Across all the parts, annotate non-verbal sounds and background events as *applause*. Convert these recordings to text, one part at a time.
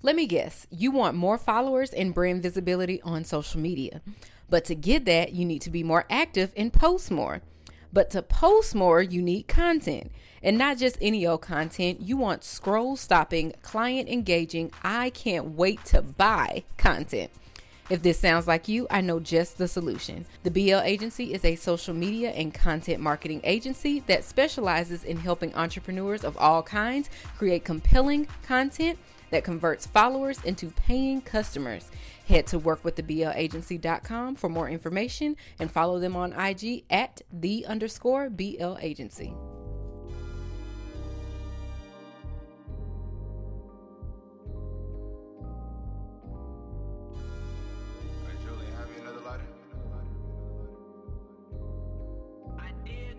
Let me guess, you want more followers and brand visibility on social media. But to get that, you need to be more active and post more. But to post more, you need content. And not just any old content, you want scroll stopping, client engaging, I can't wait to buy content. If this sounds like you, I know just the solution. The BL Agency is a social media and content marketing agency that specializes in helping entrepreneurs of all kinds create compelling content that converts followers into paying customers. Head to workwiththeblagency.com for more information and follow them on IG at the underscore BL Agency.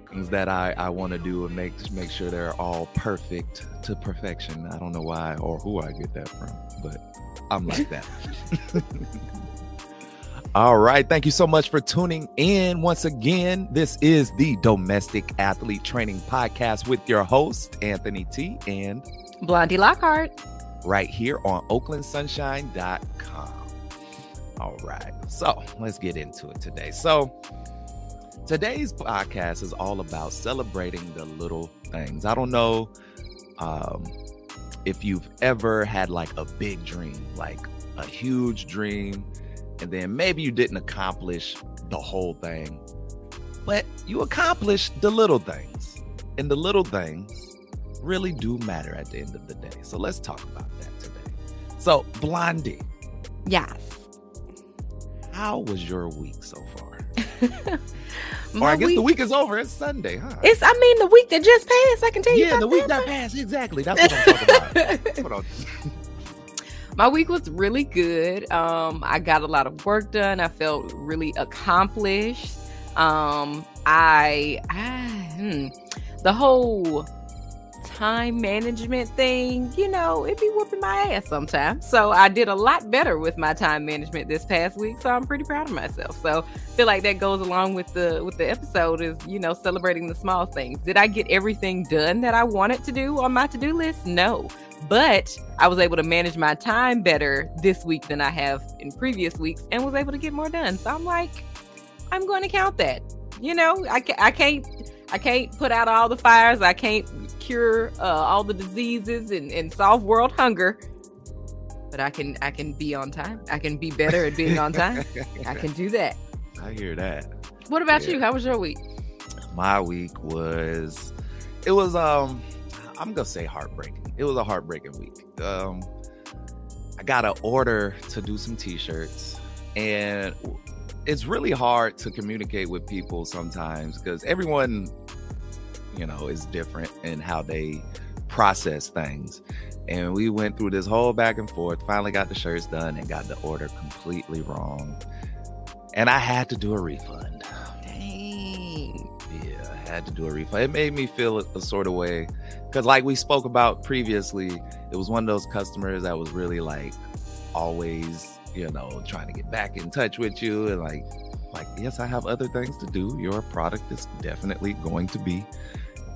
Things that I, I want to do and make make sure they're all perfect to perfection. I don't know why or who I get that from, but I'm like that. *laughs* *laughs* all right. Thank you so much for tuning in once again. This is the Domestic Athlete Training Podcast with your host, Anthony T. and Blondie Lockhart. Right here on OaklandSunshine.com. All right. So let's get into it today. So Today's podcast is all about celebrating the little things. I don't know um, if you've ever had like a big dream, like a huge dream, and then maybe you didn't accomplish the whole thing, but you accomplished the little things. And the little things really do matter at the end of the day. So let's talk about that today. So, Blondie. Yes. How was your week so far? *laughs* or I guess week, the week is over. It's Sunday, huh? It's I mean the week that just passed. I can tell you. Yeah, the week that passed. Exactly. That's what I'm talking about. *laughs* *laughs* My week was really good. Um, I got a lot of work done. I felt really accomplished. Um, I, I hmm, the whole time management thing, you know, it be whooping my ass sometimes. So I did a lot better with my time management this past week. So I'm pretty proud of myself. So I feel like that goes along with the with the episode is, you know, celebrating the small things. Did I get everything done that I wanted to do on my to-do list? No. But I was able to manage my time better this week than I have in previous weeks and was able to get more done. So I'm like, I'm going to count that. You know, I, I can't I can't put out all the fires. I can't cure uh, all the diseases and, and solve world hunger. But I can I can be on time. I can be better at being on time. I can do that. *laughs* I hear that. What about yeah. you? How was your week? My week was it was um I'm gonna say heartbreaking. It was a heartbreaking week. Um I got an order to do some t-shirts and it's really hard to communicate with people sometimes because everyone you know is different in how they process things. And we went through this whole back and forth finally got the shirts done and got the order completely wrong. And i had to do a refund. Dang. Yeah i had to do a refund. It made me feel a, a sort of way because like we spoke about previously it was one of those customers that was really like always you know, trying to get back in touch with you and like like yes, I have other things to do. Your product is definitely going to be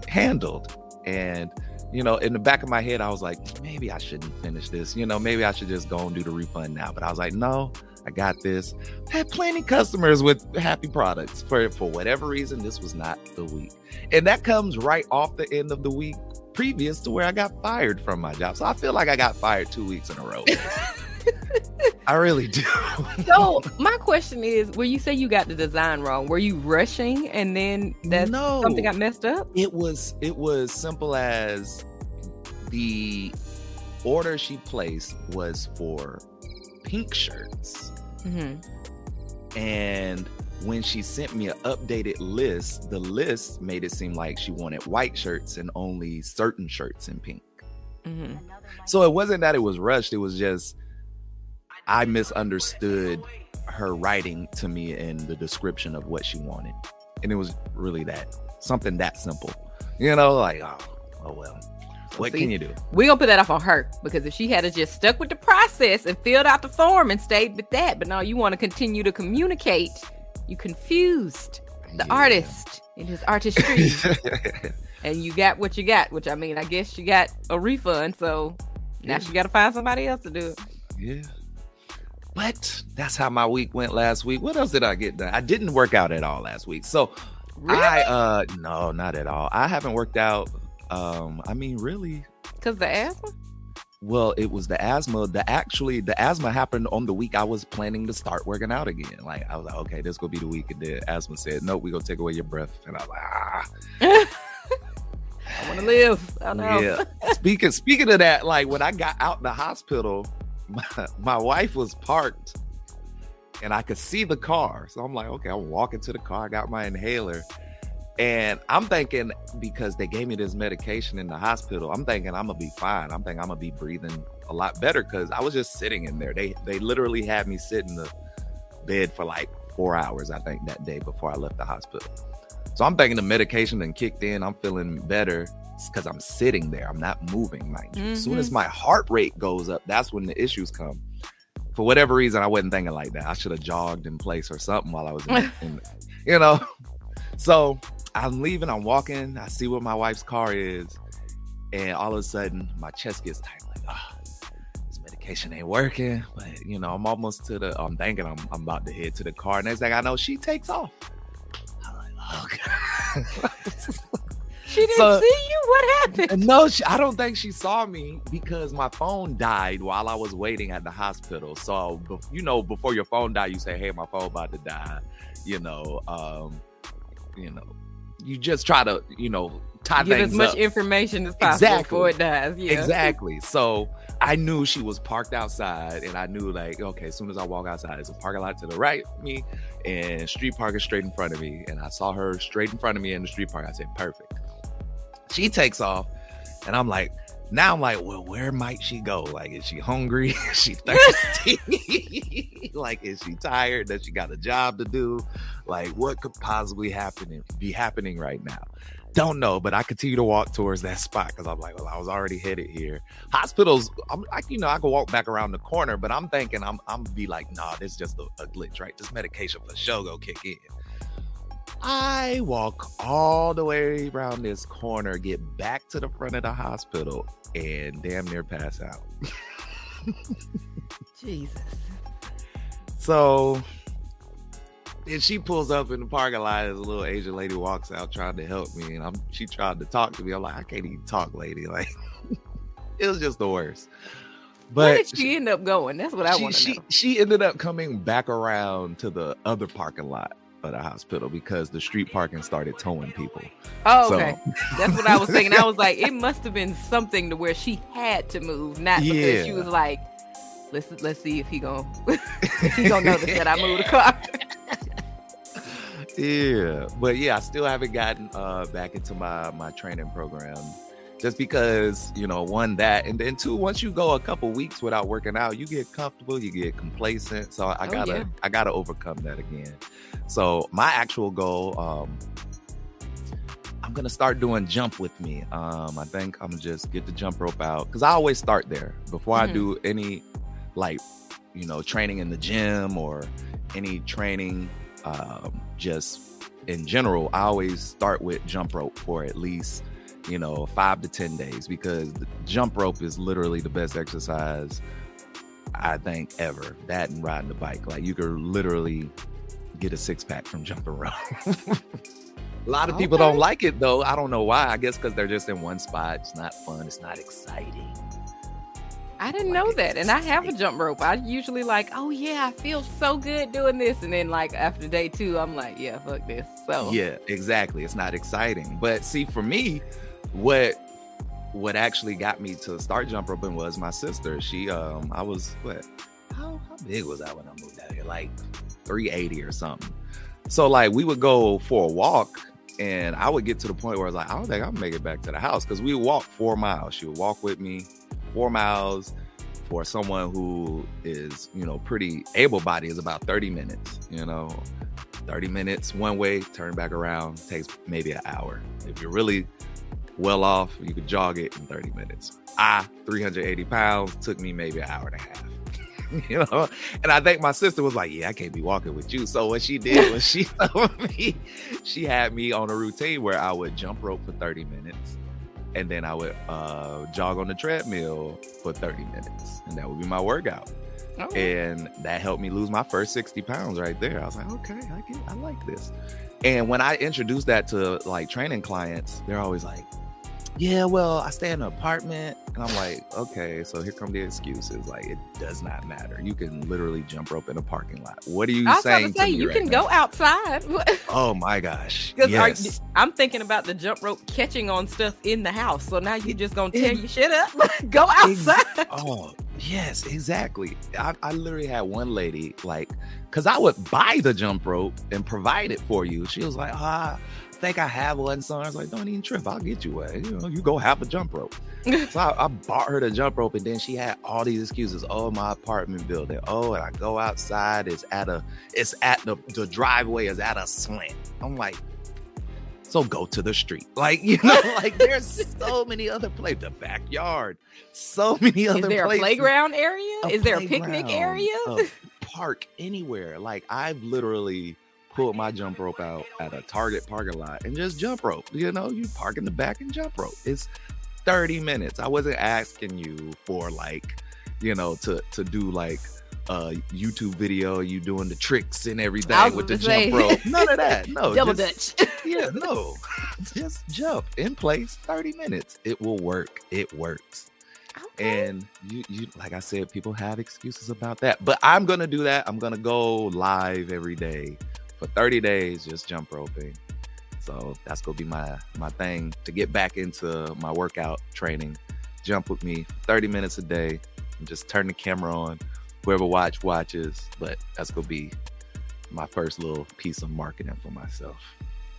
handled. And you know, in the back of my head, I was like, maybe I shouldn't finish this. You know, maybe I should just go and do the refund now. But I was like, no, I got this. I had plenty customers with happy products. For for whatever reason, this was not the week. And that comes right off the end of the week previous to where I got fired from my job. So I feel like I got fired two weeks in a row. *laughs* *laughs* I really do. *laughs* so my question is, where you say you got the design wrong, were you rushing and then that no, something got messed up? It was it was simple as the order she placed was for pink shirts. Mm-hmm. And when she sent me an updated list, the list made it seem like she wanted white shirts and only certain shirts in pink. Mm-hmm. So it wasn't that it was rushed, it was just I misunderstood her writing to me in the description of what she wanted. And it was really that something that simple. You know, like, oh, oh well. What See, can you do? We're gonna put that off on her because if she had just stuck with the process and filled out the form and stayed with that, but now you want to continue to communicate, you confused the yeah. artist in his artistry. *laughs* and you got what you got, which I mean, I guess you got a refund, so Now yeah. she got to find somebody else to do it. Yeah. But that's how my week went last week. What else did I get done? I didn't work out at all last week. So really? I uh no, not at all. I haven't worked out. Um, I mean, really. Cause the asthma? Well, it was the asthma. The actually the asthma happened on the week I was planning to start working out again. Like I was like, okay, this gonna be the week. And then asthma said, Nope, we gonna take away your breath. And I was like, ah. *laughs* I want to live. I know. Yeah. speaking speaking of that, like when I got out the hospital, my, wife was parked and I could see the car. So I'm like, okay, I'm walking to the car. I got my inhaler. And I'm thinking because they gave me this medication in the hospital, I'm thinking I'm gonna be fine. I'm thinking I'm gonna be breathing a lot better because I was just sitting in there. They they literally had me sit in the bed for like four hours, I think, that day before I left the hospital. So I'm thinking the medication then kicked in. I'm feeling better because I'm sitting there. I'm not moving. Like mm-hmm. as soon as mm-hmm. my heart rate goes up, that's when the issues come. For whatever reason, I wasn't thinking like that. I should have jogged in place or something while I was, *laughs* in, in, you know. So I'm leaving. I'm walking. I see what my wife's car is, and all of a sudden, my chest gets tight. Like, ah, oh, this medication ain't working. But you know, I'm almost to the. I'm thinking I'm, I'm about to head to the car. Next thing I know, she takes off. I'm like, oh god. *laughs* *laughs* She didn't so, see you. What happened? No, she, I don't think she saw me because my phone died while I was waiting at the hospital. So you know, before your phone died, you say, "Hey, my phone about to die." You know, um, you know, you just try to, you know, tie Give as much up. information as possible exactly. before it dies. Yeah. Exactly. So I knew she was parked outside, and I knew like, okay, as soon as I walk outside, there's a parking lot to the right of me, and street parking straight in front of me. And I saw her straight in front of me in the street park. I said, perfect. She takes off, and I'm like, now I'm like, well, where might she go? Like, is she hungry? *laughs* is she thirsty? *laughs* like, is she tired? Does she got a job to do? Like, what could possibly happen be happening right now? Don't know, but I continue to walk towards that spot because I'm like, well, I was already headed here. Hospitals, I'm like, you know, I can walk back around the corner, but I'm thinking I'm I'm be like, nah, this is just a, a glitch, right? This medication for sure go kick in. I walk all the way around this corner, get back to the front of the hospital, and damn near pass out. *laughs* Jesus. So and she pulls up in the parking lot as a little Asian lady walks out trying to help me. And I'm she tried to talk to me. I'm like, I can't even talk, lady. *laughs* Like it was just the worst. But Where did she, she end up going? That's what I want to know. She ended up coming back around to the other parking lot of the hospital because the street parking started towing people. Oh, so. That's what I was thinking. I was like, it *laughs* must have been something to where she had to move, not yeah. because she was like, let's let's see if he gonna *laughs* he gonna notice that I moved the car. *laughs* yeah, but yeah, I still haven't gotten uh, back into my my training program just because you know one that and then two once you go a couple weeks without working out you get comfortable you get complacent so i, oh, gotta yeah. i gotta overcome that again so my actual goal um i'm gonna start doing jump with me um i think i'm gonna just get the jump rope out because i always start there before mm-hmm. i do any like you know training in the gym or any training um just in general i always start with jump rope for at least you know, five to 10 days because the jump rope is literally the best exercise I think ever. That and riding the bike. Like you could literally get a six pack from jumping rope. *laughs* a lot of okay. people don't like it though. I don't know why. I guess because they're just in one spot. It's not fun. It's not exciting. I didn't like know that. And I have a jump rope. I usually like, oh yeah, I feel so good doing this. And then like after day two, I'm like, yeah, fuck this. So Yeah, exactly. It's not exciting. But see, for me, what what actually got me to start jump roping was my sister. She um I was what how, how big was I when I moved out here? Like 380 or something. So like we would go for a walk and I would get to the point where I was like, I don't think I'll make it back to the house because we would walk four miles. She would walk with me four miles for someone who is, you know, pretty able bodied is about 30 minutes, you know. 30 minutes one way, turn back around, takes maybe an hour. If you're really well off. You could jog it in 30 minutes. I, 380 pounds, took me maybe an hour and a half. *laughs* you know, and I think my sister was like, "Yeah, I can't be walking with you." So what she did *laughs* was she me she had me on a routine where I would jump rope for 30 minutes, and then I would uh, jog on the treadmill for 30 minutes, and that would be my workout. Oh. And that helped me lose my first 60 pounds right there. I was like, okay, I get, I like this. And when I introduced that to like training clients, they're always like, yeah, well, I stay in an apartment. And I'm like, okay, so here come the excuses. Like, it does not matter. You can literally jump rope in a parking lot. What are you I saying? To say, you right can now? go outside. *laughs* oh my gosh. Yes. I'm thinking about the jump rope catching on stuff in the house. So now you're just going to tear your shit up. *laughs* go outside. oh, yes, exactly. I, I literally had one lady, like, because I would buy the jump rope and provide it for you. She was like, ah, think I have one. So I was like, don't even trip. I'll get you one. You know, you go have a jump rope. *laughs* so I, I, bought her the jump rope, and then she had all these excuses. Oh, my apartment building. Oh, and I go outside. It's at a. It's at the the driveway is at a slant. I'm like, so go to the street. *laughs* Like you know, *laughs* like there's so many other places. The backyard. So many other. Is there places. a playground area? A is there a picnic area? A park anywhere. Like I've literally pull my jump rope out at a Target parking lot and just jump rope. You know, you park in the back and jump rope. It's 30 minutes. I wasn't asking you for like, you know, to to do like a YouTube video, you doing the tricks and everything with the say, jump rope. None of that. No. *laughs* Double just, Dutch. *laughs* yeah, no. *laughs* just jump in place, 30 minutes. It will work. It works. Okay. And you, you, like I said, people have excuses about that. But I'm gonna do that. I'm gonna go live every day for 30 days just jump roping. So that's gonna be my my thing to get back into my workout training. Jump with me 30 minutes a day and just turn the camera on. Whoever watch watches, but that's gonna be my first little piece of marketing for myself.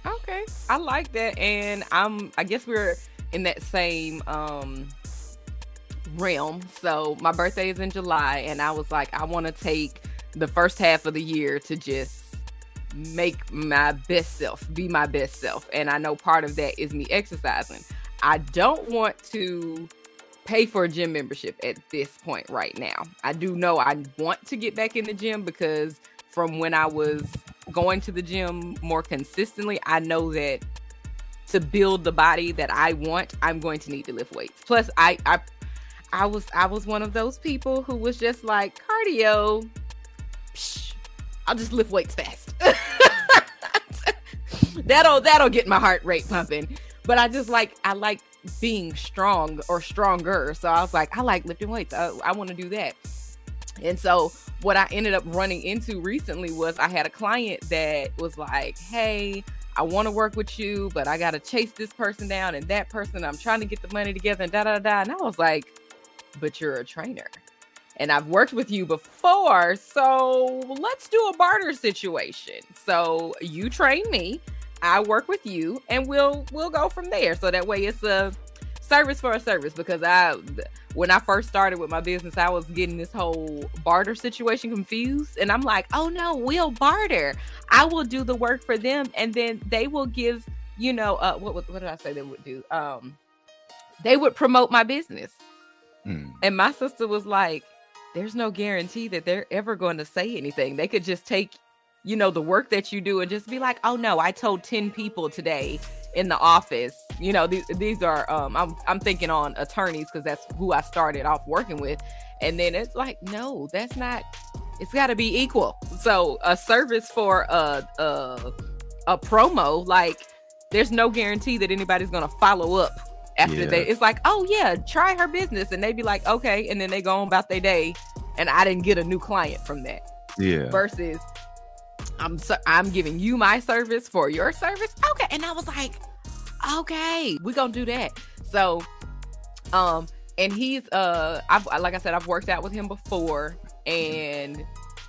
Okay. I like that. And I'm I guess we're in that same um realm. So my birthday is in July and I was like, I wanna take the first half of the year to just make my best self, be my best self. And I know part of that is me exercising. I don't want to pay for a gym membership at this point right now. I do know I want to get back in the gym because from when I was going to the gym more consistently, I know that to build the body that I want, I'm going to need to lift weights. Plus, I I I was I was one of those people who was just like cardio. Psh, I'll just lift weights fast. *laughs* that'll that'll get my heart rate pumping. But I just like I like being strong or stronger. So I was like, I like lifting weights. I, I want to do that. And so what I ended up running into recently was I had a client that was like, Hey, I want to work with you, but I got to chase this person down and that person. I'm trying to get the money together and da da da. And I was like, But you're a trainer and I've worked with you before. So let's do a barter situation. So you train me, I work with you, and we'll we'll go from there. So that way it's a service for a service because I when I first started with my business, I was getting this whole barter situation confused. And I'm like, oh no, we'll barter. I will do the work for them, and then they will give, you know, uh what what, what did I say they would do? Um they would promote my business. Mm. And my sister was like, there's no guarantee that they're ever going to say anything. They could just take, you know, the work that you do and just be like, "Oh no, I told 10 people today in the office." You know, these these are um I'm I'm thinking on attorneys cuz that's who I started off working with. And then it's like, "No, that's not it's got to be equal." So, a service for a a a promo like there's no guarantee that anybody's going to follow up after yeah. they it's like oh yeah try her business. And they be like okay. And then they go on about their day. And i didn't get a new client from that. Yeah. Versus i'm so, i'm giving you my service for your service. Okay. And i was like okay we're gonna do that. So um and he's uh i've like i said i've worked out with him before. And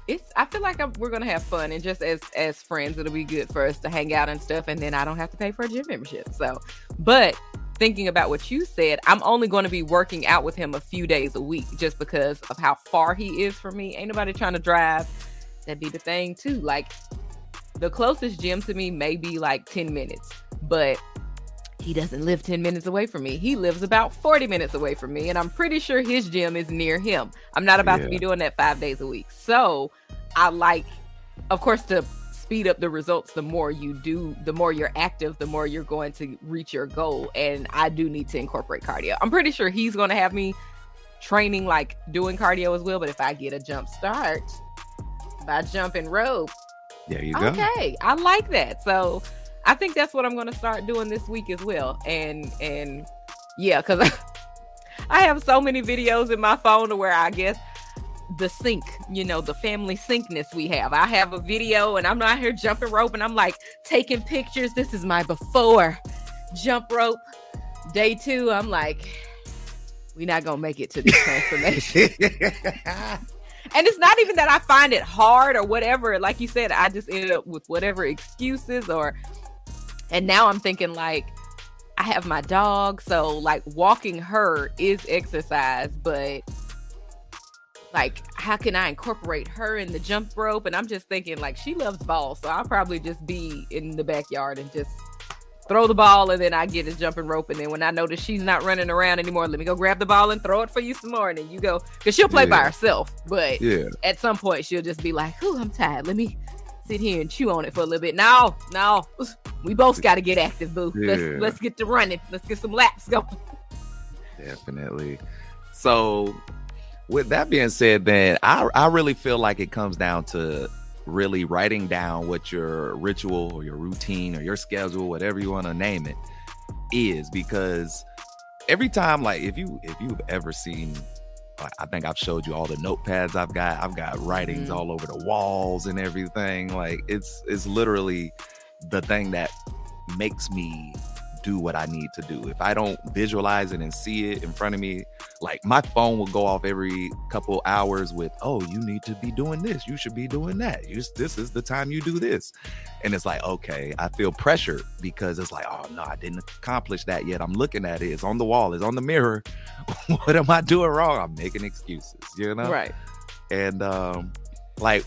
it's i feel like I'm, we're gonna have fun and just as as friends it'll be good for us to hang out and stuff. And then i don't have to pay for a gym membership. So but thinking about what you said, I'm only going to be working out with him a few days a week just because of how far he is from me. Ain't nobody trying to drive. That'd be the thing too. Like the closest gym to me may be like 10 minutes, but he doesn't live 10 minutes away from me. He lives about 40 minutes away from me, and I'm pretty sure his gym is near him. I'm not about yeah. to be doing that five days a week. So I like, of course, to speed up the results the more you do the more you're active the more you're going to reach your goal. And i do need to incorporate cardio. I'm pretty sure he's going to have me training like doing cardio as well but if i get a jump start by jumping rope there you go. okay i like that. So i think that's what i'm going to start doing this week as well. And and yeah because *laughs* i have so many videos in my phone to where i guess the sync, you know, the family syncness we have. I have a video and I'm not here jumping rope and I'm like taking pictures. This is my before jump rope. Day two, I'm like, we're not gonna make it to the transformation. *laughs* and it's not even that I find it hard or whatever. Like you said, I just ended up with whatever excuses or and now I'm thinking like I have my dog, so like walking her is exercise, but like how can I incorporate her in the jump rope? And I'm just thinking like she loves balls, so I'll probably just be in the backyard and just throw the ball and then I get a jumping rope and then when I notice she's not running around anymore, let me go grab the ball and throw it for you some more and then you go because she'll play yeah. by herself. But yeah. at some point she'll just be like, Oh, I'm tired. Let me sit here and chew on it for a little bit. No, no. We both gotta get active, boo. Yeah. Let's let's get to running. Let's get some laps going. Definitely. So with that being said, then I I really feel like it comes down to really writing down what your ritual or your routine or your schedule, whatever you want to name it, is because every time, like if you if you've ever seen I think I've showed you all the notepads I've got. I've got writings mm. all over the walls and everything. Like it's it's literally the thing that makes me do what I need to do. If I don't visualize it and see it in front of me, like my phone will go off every couple hours with, "Oh, you need to be doing this. You should be doing that. You, this is the time you do this." And it's like, okay, I feel pressure because it's like, "Oh no, I didn't accomplish that yet. I'm looking at it. It's on the wall. It's on the mirror. *laughs* what am I doing wrong? I'm making excuses, you know?" Right. And um like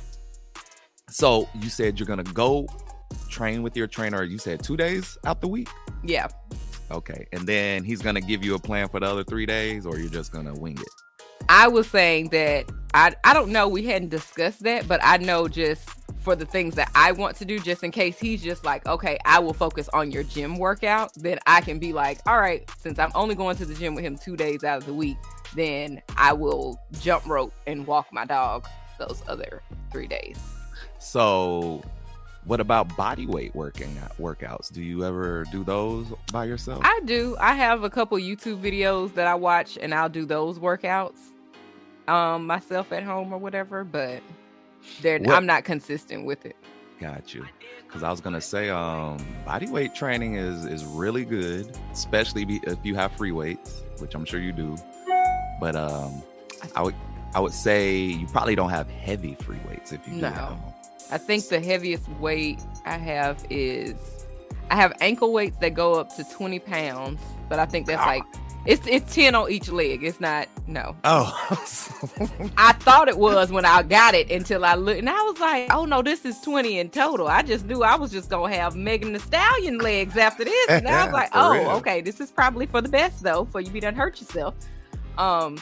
so you said you're going to go train with your trainer, you said two days out the week? Yeah. Okay. And then he's going to give you a plan for the other three days, or you're just going to wing it? I was saying that I, I don't know. We hadn't discussed that, but I know just for the things that I want to do, just in case he's just like, okay, I will focus on your gym workout, then I can be like, all right, since I'm only going to the gym with him two days out of the week, then I will jump rope and walk my dog those other three days. So what about body weight working workouts? Do you ever do those by yourself? I do. I have a couple YouTube videos that I watch and I'll do those workouts um myself at home or whatever, but I'm not consistent with it. Got you. Cuz I was going to say um body weight training is is really good, especially if you have free weights, which I'm sure you do. But um I would I would say you probably don't have heavy free weights if you do. No. I think the heaviest weight I have is I have ankle weights that go up to 20 pounds, but I think that's like it's it's 10 on each leg. It's not no. Oh. *laughs* I thought it was when I got it until I looked and I was like, oh no, this is 20 in total. I just knew I was just gonna have Megan Thee Stallion legs after this. And I was *laughs* like, oh, real. okay, this is probably for the best though, for you be done hurt yourself. Um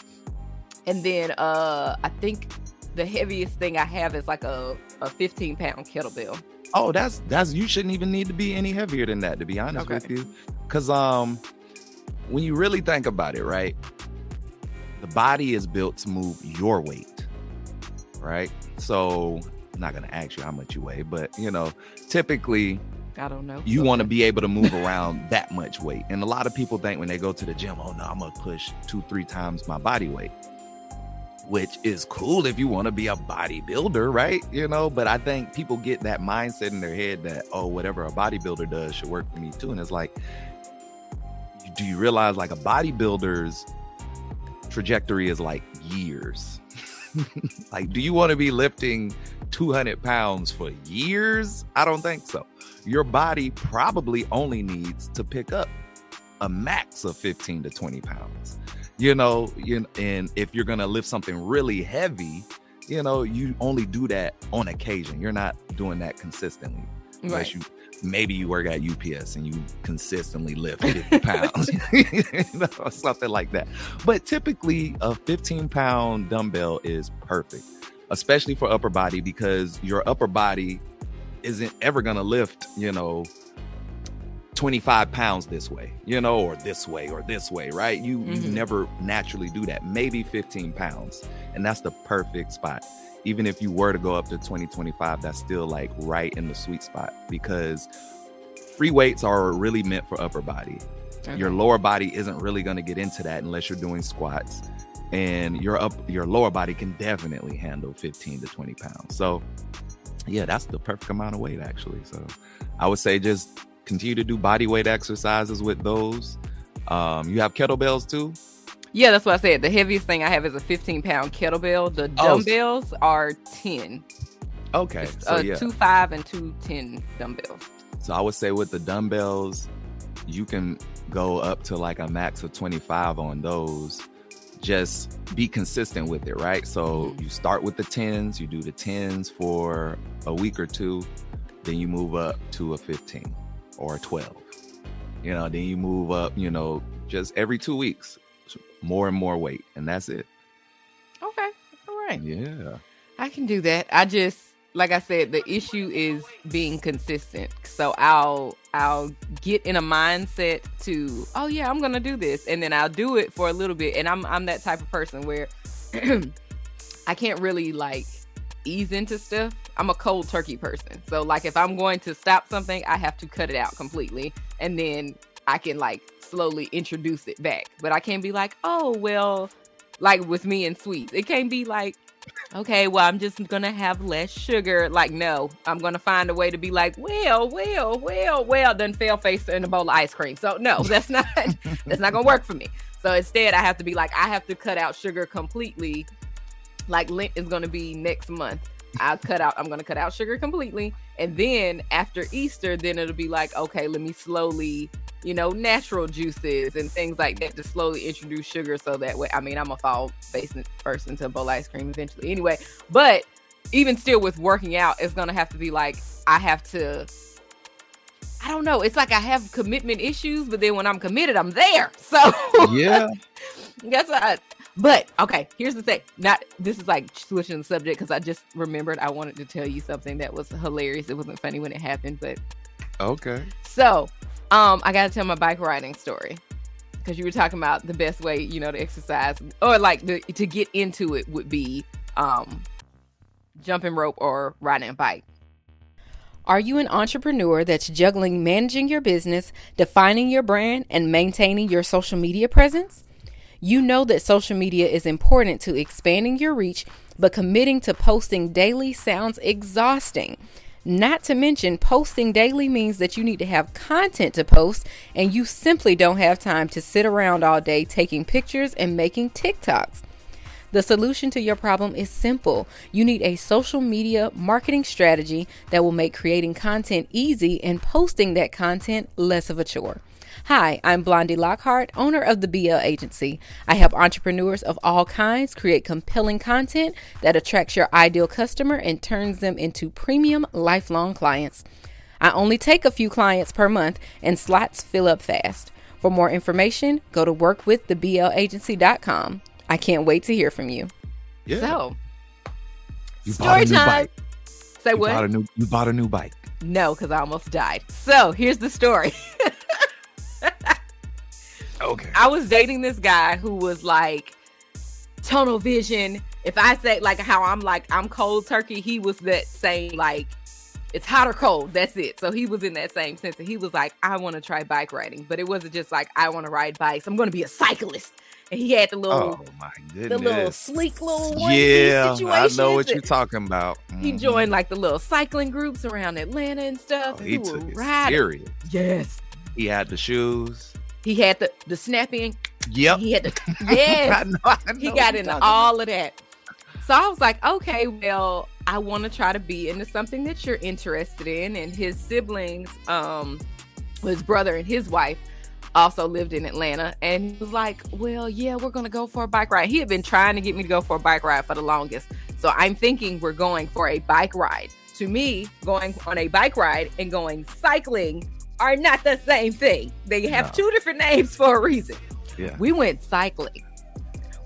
and then uh I think the heaviest thing I have is like a, a 15 pound kettlebell. Oh, that's that's you shouldn't even need to be any heavier than that, to be honest okay. with you. Cause um when you really think about it, right? The body is built to move your weight. Right? So I'm not gonna ask you how much you weigh, but you know, typically I don't know. You okay. want to be able to move around that much weight. And a lot of people think when they go to the gym, oh no, I'm gonna push two, three times my body weight which is cool if you want to be a bodybuilder, right? You know, but I think people get that mindset in their head that, oh, whatever a bodybuilder does should work for me too. And it's like, do you realize like a bodybuilder's trajectory is like years? *laughs* like, do you want to be lifting 200 pounds for years? I don't think so. Your body probably only needs to pick up a max of 15 to 20 pounds you know you, and if you're gonna lift something really heavy you know you only do that on occasion you're not doing that consistently unless right. you maybe you work at ups and you consistently lift *laughs* 50 pounds *laughs* you know, something like that but typically a 15 pound dumbbell is perfect especially for upper body because your upper body isn't ever gonna lift, you know, 25 pounds this way, you know, or this way or this way, right? You mm-hmm. you never naturally do that. Maybe 15 pounds. And that's the perfect spot. Even if you were to go up to 20, 25, that's still like right in the sweet spot because free weights are really meant for upper body. Okay. Your lower body isn't really going to get into that unless you're doing squats. And your up your lower body can definitely handle 15 to 20 pounds. So yeah, that's the perfect amount of weight actually. So I would say just continue to do body weight exercises with those. Um, you have kettlebells too. Yeah, that's what I said. The heaviest thing I have is a 15 pound kettlebell. The oh, dumbbells oh. are 10. Okay. It's, so, uh, yeah. two five and two 10 dumbbells. So I would say with the dumbbells, you can go up to like a max of 25 on those. Just be consistent with it, right? So mm-hmm. you start with the 10s, you do the 10s for a week or two, then you move up to a 15 or 12. You know, then you move up, you know, just every two weeks, more and more weight, and that's it. Okay. All right. Yeah. I can do that. I just like I said, the issue is being consistent. So I'll I'll get in a mindset to, oh yeah, I'm gonna do this, and then I'll do it for a little bit. And I'm I'm that type of person where *clears throat* I can't really like ease into stuff. I'm a cold turkey person. So like if I'm going to stop something, I have to cut it out completely and then I can like slowly introduce it back. But I can't be like, "Oh, well, like with me and sweets. It can't be like, okay, well, I'm just gonna have less sugar. Like, no, I'm gonna find a way to be like, well, well, well, well, then fail face in a bowl of ice cream. So no, *laughs* that's not that's not gonna work for me. So instead, I have to be like, I have to cut out sugar completely. Like Lent is gonna be next month. I'll cut out, I'm gonna cut out sugar completely. And then after Easter, then it'll be like, okay, let me slowly, you know, natural juices and things like that to slowly introduce sugar so that way. I mean, I'm a fall facing first into a bowl ice cream eventually anyway. But even still with working out, it's gonna have to be like I have to I don't know. It's like I have commitment issues, but then when I'm committed, I'm there. So yeah, *laughs* that's what but okay, here's the thing. Not this is like switching the subject because I just remembered I wanted to tell you something that was hilarious. It wasn't funny when it happened, but okay. So, um, I gotta tell my bike riding story because you were talking about the best way, you know, to exercise or like the, to get into it would be um jumping rope or riding a bike. Are you an entrepreneur that's juggling managing your business, defining your brand, and maintaining your social media presence? You know that social media is important to expanding your reach, but committing to posting daily sounds exhausting. Not to mention, posting daily means that you need to have content to post, and you simply don't have time to sit around all day taking pictures and making TikToks. The solution to your problem is simple. You need a social media marketing strategy that will make creating content easy and posting that content less of a chore. Hi, I'm Blondie Lockhart, owner of the BL Agency. I help entrepreneurs of all kinds create compelling content that attracts your ideal customer and turns them into premium lifelong clients. I only take a few clients per month and slots fill up fast. For more information, go to workwiththeblagency.com. I can't wait to hear from you. Yeah. So, you story time. Bike. Say you what? Bought a new, you bought a new bike. No, because I almost died. So here's the story. *laughs* *laughs* okay. I was dating this guy who was like tunnel vision. If I say like how I'm like I'm cold turkey, he was that same like it's hot or cold. That's it. So he was in that same sense. And he was like, I want to try bike riding, but it wasn't just like I want to ride bikes. I'm going to be a cyclist. And he had the little, oh my goodness, the little sleek little yeah. I know what you're *laughs* talking about. Mm-hmm. He joined like the little cycling groups around Atlanta and stuff. Oh, he, he took it serious. Yes, he had the shoes. He had the the snapping. Yep. He had the *laughs* yes. I know, I know he got into all of that. So I was like, okay, well, I want to try to be into something that you're interested in. And his siblings, um, his brother and his wife also lived in Atlanta. And he was like, Well, yeah, we're gonna go for a bike ride. He had been trying to get me to go for a bike ride for the longest. So I'm thinking we're going for a bike ride. To me, going on a bike ride and going cycling are not the same thing. They have no. two different names for a reason. Yeah. We went cycling.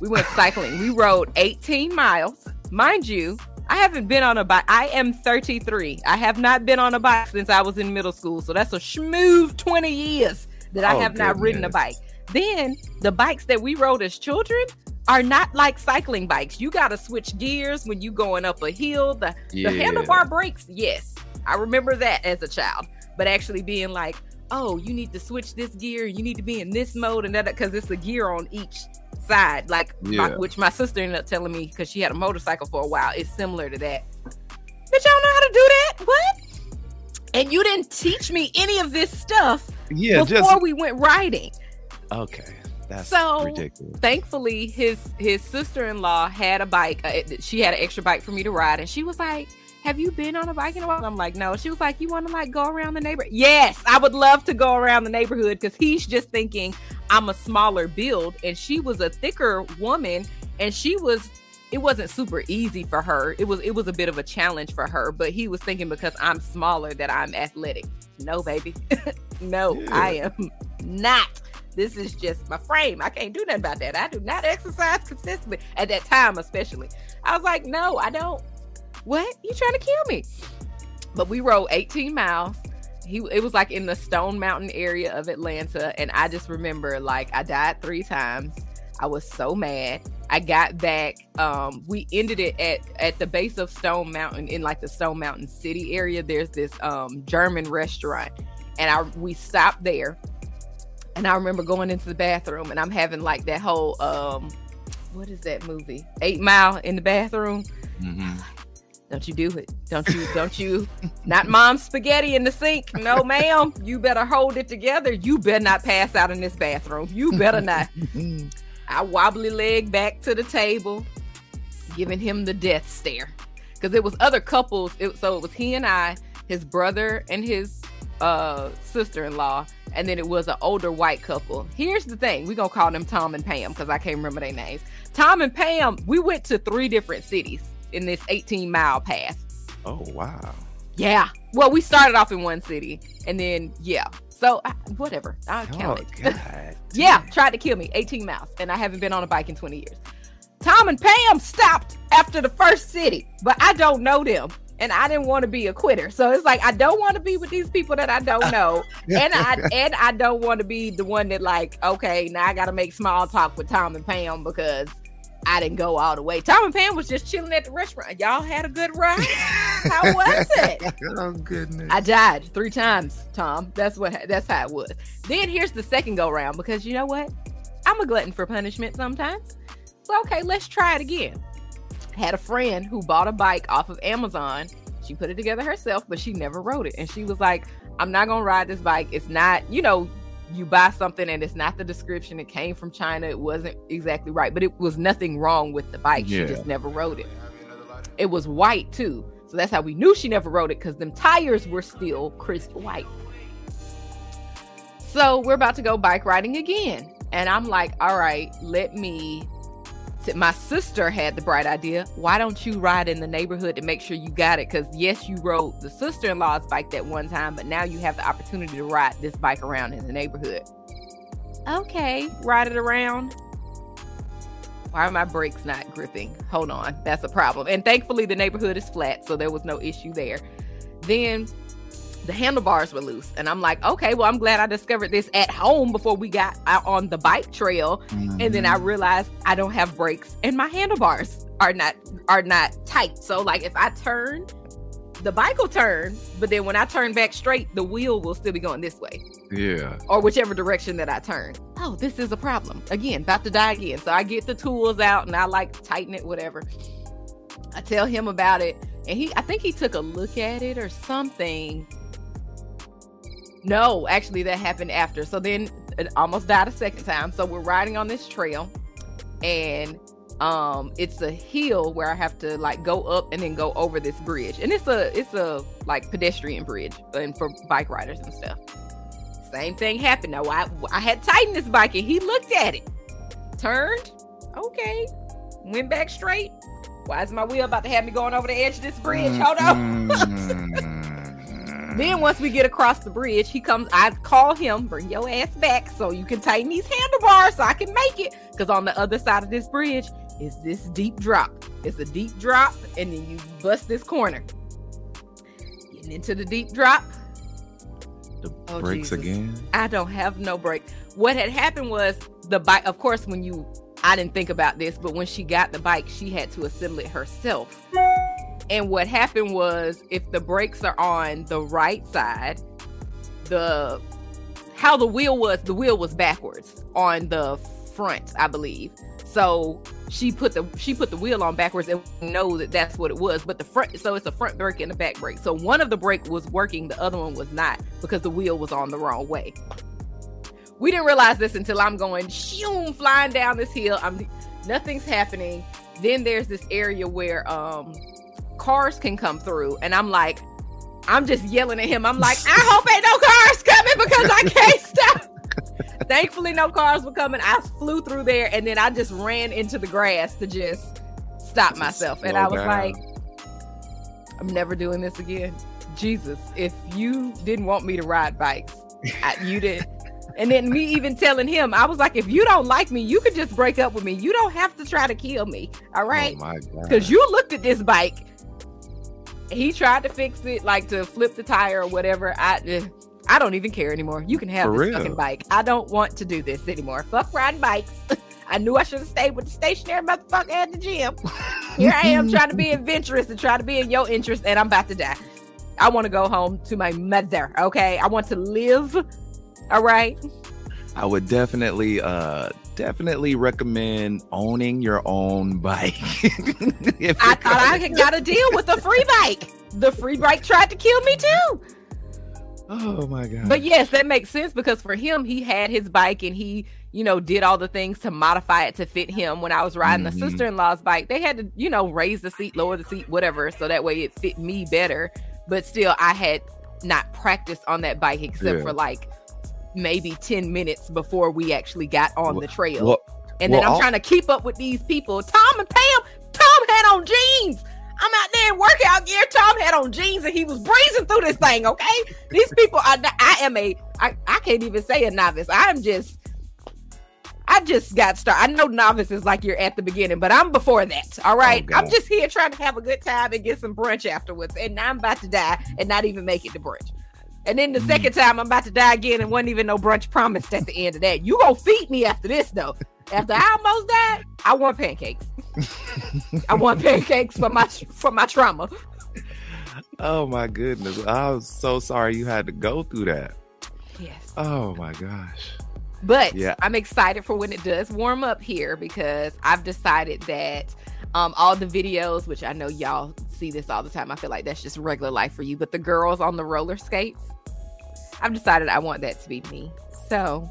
We went cycling. we rode 18 miles. Mind you, I haven't been on a bike. I am 33. I have not been on a bike since I was in middle school. So that's a smooth 20 years that I oh, have not ridden a bike. Then the bikes that we rode as children are not like cycling bikes. You got to switch gears when you going up a hill. The, yeah. the handlebar brakes, yes. I remember that as a child. But actually being like, oh, you need to switch this gear, you need to be in this mode and that because it's a gear on each side, like yeah. my, which my sister ended up telling me because she had a motorcycle for a while. It's similar to that. But y'all know how to do that? What? And you didn't teach me any of this stuff yeah, before just... we went riding. Okay. That's so ridiculous. thankfully his his sister-in-law had a bike uh, she had an extra bike for me to ride and she was like have you been on a bike in a while? I'm like, no. She was like, you want to like go around the neighborhood? Yes, I would love to go around the neighborhood because he's just thinking I'm a smaller build, and she was a thicker woman, and she was. It wasn't super easy for her. It was it was a bit of a challenge for her, but he was thinking because I'm smaller that I'm athletic. No, baby. *laughs* no, yeah. I am not. This is just my frame. I can't do nothing about that. I do not exercise consistently at that time, especially. I was like, no, I don't. What? You trying to kill me? But we rode 18 miles. He it was like in the Stone Mountain area of Atlanta. And I just remember like I died three times. I was so mad. I got back. Um, we ended it at at the base of Stone Mountain in like the Stone Mountain City area. There's this um German restaurant, and I we stopped there. And I remember going into the bathroom, and I'm having like that whole um, what is that movie? Eight Mile in the bathroom. Mm-hmm. Don't you do it. Don't you, don't you, not mom's spaghetti in the sink. No, ma'am. You better hold it together. You better not pass out in this bathroom. You better not. *laughs* I wobbly leg back to the table, giving him the death stare. Because it was other couples. It, so it was he and I, his brother and his uh, sister-in-law, and then it was an older white couple. Here's the thing: we gonna call them Tom and Pam because I can't remember their names. Tom and Pam. We went to three different cities in this 18 mile path. Oh wow. Yeah. Well, we started off in one city, and then yeah. So I, whatever, I'll oh, count it. *laughs* yeah, tried to kill me 18 miles, and I haven't been on a bike in 20 years. Tom and Pam stopped after the first city, but I don't know them. And I didn't want to be a quitter. So it's like I don't want to be with these people that I don't *laughs* know. and I and I don't want to be the one that like, okay, now I gotta make small talk with Tom and Pam because I didn't go all the way. Tom and Pam was just chilling at the restaurant. Y'all had a good ride. *laughs* how was it? oh goodness! I died three times, Tom. That's what. That's how it was. Then here's the second go round because you know what? I'm a glutton for punishment sometimes. So okay, let's try it again. Had a friend who bought a bike off of Amazon. She put it together herself, but she never rode it. And she was like, "I'm not gonna ride this bike. It's not, you know, you buy something and it's not the description. It came from China. It wasn't exactly right, but it was nothing wrong with the bike. Yeah. She just never rode it. It was white too. So that's how we knew she never rode it because them tires were still crisp white. So we're about to go bike riding again. And I'm like, all right, let me my sister had the bright idea why don't you ride in the neighborhood to make sure you got it? Because yes you rode the sister-in-law's bike that one time but now you have the opportunity to ride this bike around in the neighborhood. Okay ride it around. Why are my brakes not gripping? Hold on that's a problem. And thankfully the neighborhood is flat so there was no issue there. Then the handlebars were loose. And I'm like, okay, well, I'm glad I discovered this at home before we got out on the bike trail. Mm-hmm. And then I mm-hmm. realized I don't have brakes and my handlebars are not are not tight. So like if I turn, the bike will turn, but then when I turn back straight, the wheel will still be going this way. Yeah. Or whichever direction that I turn. Oh, this is a problem. Again, about to die again. So I get the tools out and I like tighten it, whatever. I tell him about it. And he I think he took a look at it or something no, actually, that happened after. So then it almost died a second time. So we're riding on this trail, and um, it's a hill where I have to like go up and then go over this bridge, and it's a it's a like pedestrian bridge and for bike riders and stuff. Same thing happened. Now I I had tightened this bike, and he looked at it, turned, okay, went back straight. Why is my wheel about to have me going over the edge of this bridge? Hold on. Then once we get across the bridge, he comes. I call him, bring your ass back so you can tighten these handlebars so I can make it. Because on the other side of this bridge is this deep drop. It's a deep drop, and then you bust this corner. Getting into the deep drop. The oh, brakes Jesus. again. I don't have no brake. What had happened was the bike. Of course, when you, I didn't think about this, but when she got the bike, she had to assemble it herself. And what happened was if the brakes are on the right side, the how the wheel was, the wheel was backwards on the front, I believe. So she put the she put the wheel on backwards and know that that's what it was. But the front, so it's a front brake and a back brake. So one of the brake was working, the other one was not because the wheel was on the wrong way. We didn't realize this until I'm going shoom flying down this hill. I'm nothing's happening. Then there's this area where um cars can come through. And I'm like, I'm just yelling at him. I'm like, I hope ain't no cars coming because I can't stop. Thankfully, no cars were coming. I flew through there and then I just ran into the grass to just stop just myself. And I was down. like, I'm never doing this again. Jesus, if you didn't want me to ride bikes, I, you didn't. And then me even telling him, I was like, if you don't like me, you could just break up with me. You don't have to try to kill me. All right. Because oh you looked at this bike he tried to fix it, like to flip the tire or whatever. I eh, I don't even care anymore. You can have For this real. fucking bike. I don't want to do this anymore. Fuck riding bikes. *laughs* I knew I should have stayed with the stationary motherfucker at the gym. Here I am trying to be adventurous and try to be in your interest, and I'm about to die. I want to go home to my mother. Okay, I want to live. All right. I would definitely uh definitely recommend owning your own bike. *laughs* I thought I got a deal with a free bike. The free bike tried to kill me too. Oh my god. But yes, that makes sense because for him, he had his bike and he, you know, did all the things to modify it to fit him. When I was riding mm-hmm. the sister-in-law's bike, they had to, you know, raise the seat, lower the seat, whatever, so that way it fit me better. But still, I had not practiced on that bike except yeah. for like maybe 10 minutes before we actually got on well, the trail. Well, and then well, I'm trying to keep up with these people. Tom and Pam, Tom had on jeans. I'm out there in workout gear. Tom had on jeans and he was breezing through this thing. Okay, these people are. I am a. I I can't even say a novice. I'm just. I just got started. I know novice is like you're at the beginning, but I'm before that. All right, oh, I'm just here trying to have a good time and get some brunch afterwards. And now I'm about to die and not even make it to brunch. And then the second time I'm about to die again and wasn't even no brunch promised at the end of that. You gonna feed me after this though. After I almost died, I want pancakes. I want *laughs* pancakes for my for my trauma. Oh my goodness. I'm so sorry you had to go through that. Yes. Oh my gosh. But yeah. I'm excited for when it does warm up here because I've decided that um, all the videos, which I know y'all see this all the time. I feel like that's just regular life for you. But the girls on the roller skates, I've decided I want that to be me. So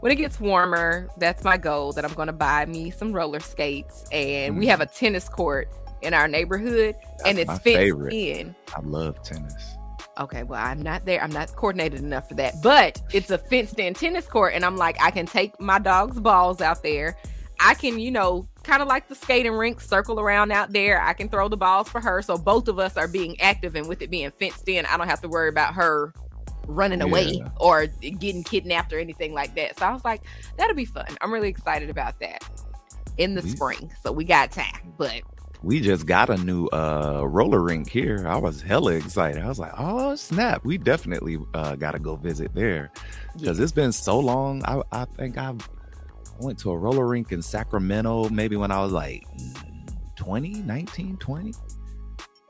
when it gets warmer, that's my goal that I'm going to buy me some roller skates. And mm. we have a tennis court in our neighborhood that's and it's fenced favorite. in. I love tennis. Okay, well, I'm not there. I'm not coordinated enough for that. But it's a fenced in tennis court. And I'm like, I can take my dog's balls out there. I can, you know, kind of like the skating rink, circle around out there. I can throw the balls for her. So both of us are being active. And with it being fenced in, I don't have to worry about her running away or getting kidnapped or anything like that. So I was like, that'll be fun. I'm really excited about that in the we, spring. So we got time. But we just got a new uh roller rink here. I was hella excited. I was like, oh snap, we definitely uh gotta go visit there. Because yeah. it's been so long. I, I think I've I went to a roller rink in Sacramento maybe when I was like 20, 19, 20.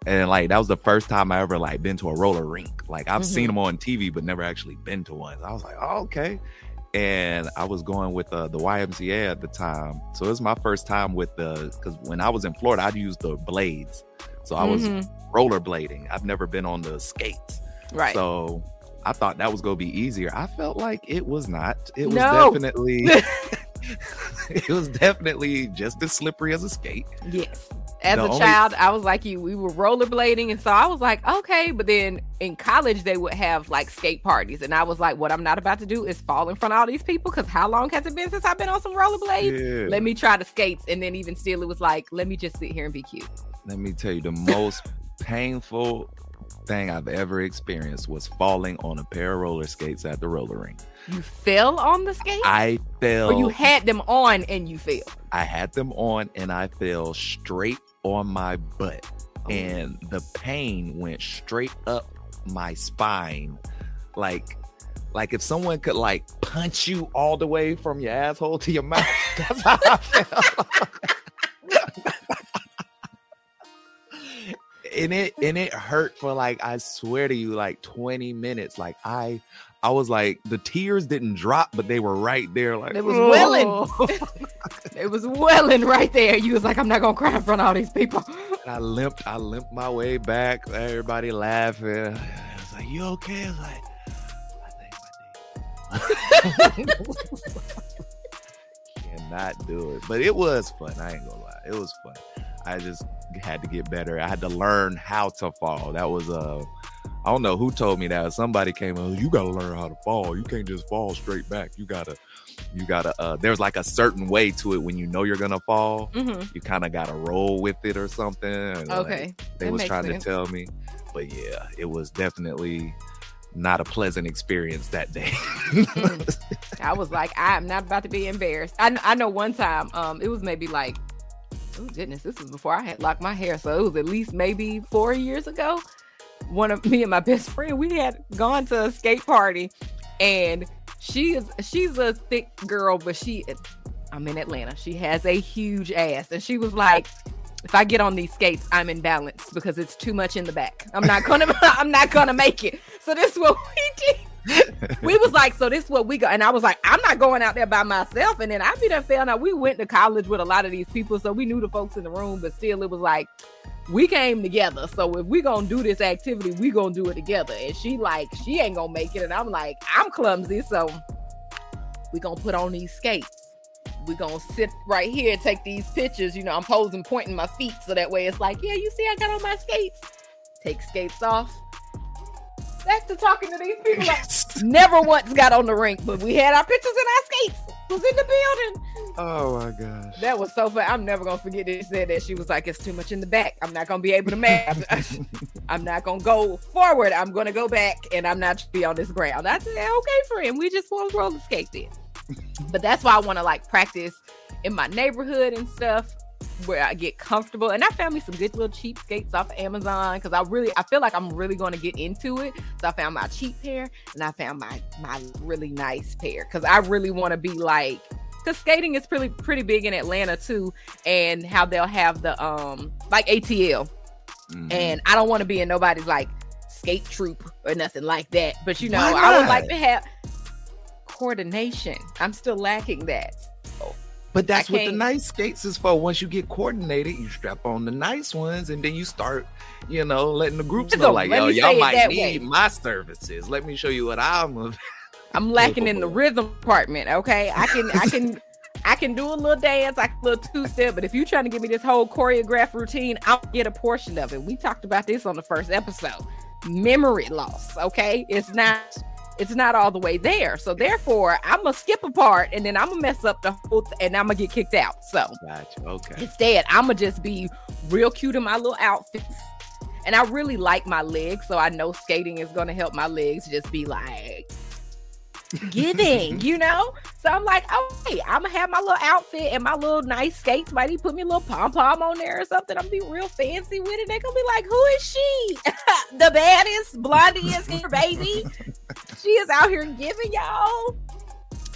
And like that was the first time I ever like been to a roller rink. Like I've mm-hmm. seen them on TV, but never actually been to one. I was like, oh, okay. And I was going with uh, the YMCA at the time, so it was my first time with the because when I was in Florida, I'd use the blades, so I was mm-hmm. rollerblading. I've never been on the skates, right? So I thought that was gonna be easier. I felt like it was not. It was no. definitely *laughs* *laughs* it was definitely just as slippery as a skate. Yes. As the a only... child, I was like you. We were rollerblading, and so I was like, okay. But then in college, they would have like skate parties, and I was like, what I'm not about to do is fall in front of all these people because how long has it been since I've been on some rollerblades? Yeah. Let me try the skates, and then even still, it was like, let me just sit here and be cute. Let me tell you, the most painful thing I've ever experienced was falling on a pair of roller skates at the roller rink. You fell on the skates? I fell. Or you had them on and you fell? I had them on and I fell straight on my butt. Oh. And the pain went straight up my spine. Like like if someone could like punch you all the way from your asshole to your mouth. *laughs* That's how I felt. *laughs* and it and it hurt for like I swear to you, like 20 minutes. Like I I was like the tears didn't drop, but they were right there. Like it was oh. welling. it *laughs* was welling right there. You was like, I'm not gonna cry in front of all these people. And I limped, I limped my way back. Everybody laughing. I was like, "You okay?" I was like, "I think my dick. *laughs* Cannot do it, but it was fun. I ain't gonna lie, it was fun. I just had to get better. I had to learn how to fall. That was uh I don't know who told me that. Somebody came on, you gotta learn how to fall. You can't just fall straight back. You gotta you gotta uh there's like a certain way to it when you know you're gonna fall. Mm-hmm. You kind of gotta roll with it or something. Okay. Like, they was trying sense. to tell me. But yeah, it was definitely not a pleasant experience that day. mm. *laughs* I was like, I'm not about to be embarrassed. I, I know one time, um, it was maybe like oh goodness, this was before I had locked my hair, so it was at least maybe four years ago. One of *laughs* me and my best friend, we had gone to a skate party, and she is she's a thick girl, but she I'm in Atlanta. She has a huge ass, and she was like, if I get on these skates, I'm in balance because it's too much in the back. I'm not gonna *laughs* I'm not gonna make it. So this is what we *laughs* did we was like, so this is what we got. And I was like, I'm not going out there by myself. And then I be done found out we went to college with a lot of these people. So we knew the folks in the room, but still it was like we came together. So if we gonna do this activity, we gonna do it together. And she like, she ain't gonna make it. And I'm like, I'm clumsy. So we gonna put on these skates. we gonna sit right here, take these pictures. You know, I'm posing, pointing my feet. So that way it's like, yeah, you see, I got on my skates. Take skates off back to talking to these people. Like, *laughs* never once got on the rink, but we had our pictures and our skates. Was in the building. Oh my gosh. That was so fun. I'm never gonna forget it. Said that she was like, it's too much in the back. I'm not gonna be able to match. *laughs* *laughs* I'm not gonna go forward. I'm gonna go back and I'm not be on this ground. I said, okay, friend. We just want to roller skate then. but that's why I want to like practice in my neighborhood and stuff where I get comfortable. And I found me some good little cheap skates off of Amazon because I really I feel like I'm really going to get into it. So I found my cheap pair and I found my my really nice pair because I really want to be like because skating is pretty pretty big in Atlanta too, and how they'll have the um like ATL, mm-hmm. and I don't want to be in nobody's like skate troop or nothing like that. But you know, I would like to have coordination. I'm still lacking that. But that's what the nice skates is for. Once you get coordinated, you strap on the nice ones, and then you start, you know, letting the groups know, like, yo, y'all might need way. my services. Let me show you what I'm. *laughs* I'm lacking in the rhythm department. Okay, I can, I can. *laughs* I can do a little dance, like a little two step, but if you're trying to give me this whole choreographed routine, I'll get a portion of it. We talked about this on the first episode. Memory loss, okay? It's not it's not all the way there. So therefore, I'm gonna skip a part and then I'm gonna mess up the whole th- and I'm gonna get kicked out. So gotcha. okay. Instead, I'm gonna just be real cute in my little outfits. And I really like my legs, so I know skating is gonna help my legs just be like giving, you know? So I'm like, oh, hey, I'm gonna have my little outfit and my little nice skates. Might he put me a little pom pom on there or something? I'm gonna be real fancy with it. They're gonna be like, who is she? *laughs* the baddest, blondiest here, baby. she is out here giving y'all.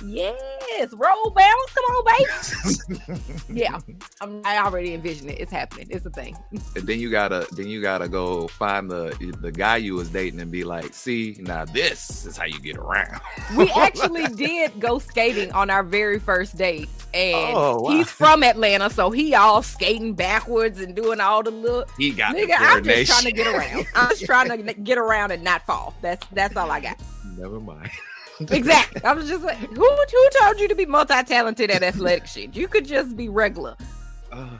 Yes, roll bounce. Come on, baby. *laughs* yeah, I'm, I already envision it. It's happening. It's a thing. and then you gotta, then you gotta go find the the guy you was dating and be like, see, now this is how you get around. we *laughs* actually did go skating on our very first date, and oh, wow. he's from Atlanta, so he all skating backwards and doing all the little. He got nigga. I'm just trying to get around. I'm just trying to *laughs* get around and not fall. That's that's all I got. Never mind *laughs* exactly. I was just like, who who told you to be multi talented at athletic shit? You could just be regular. Uh,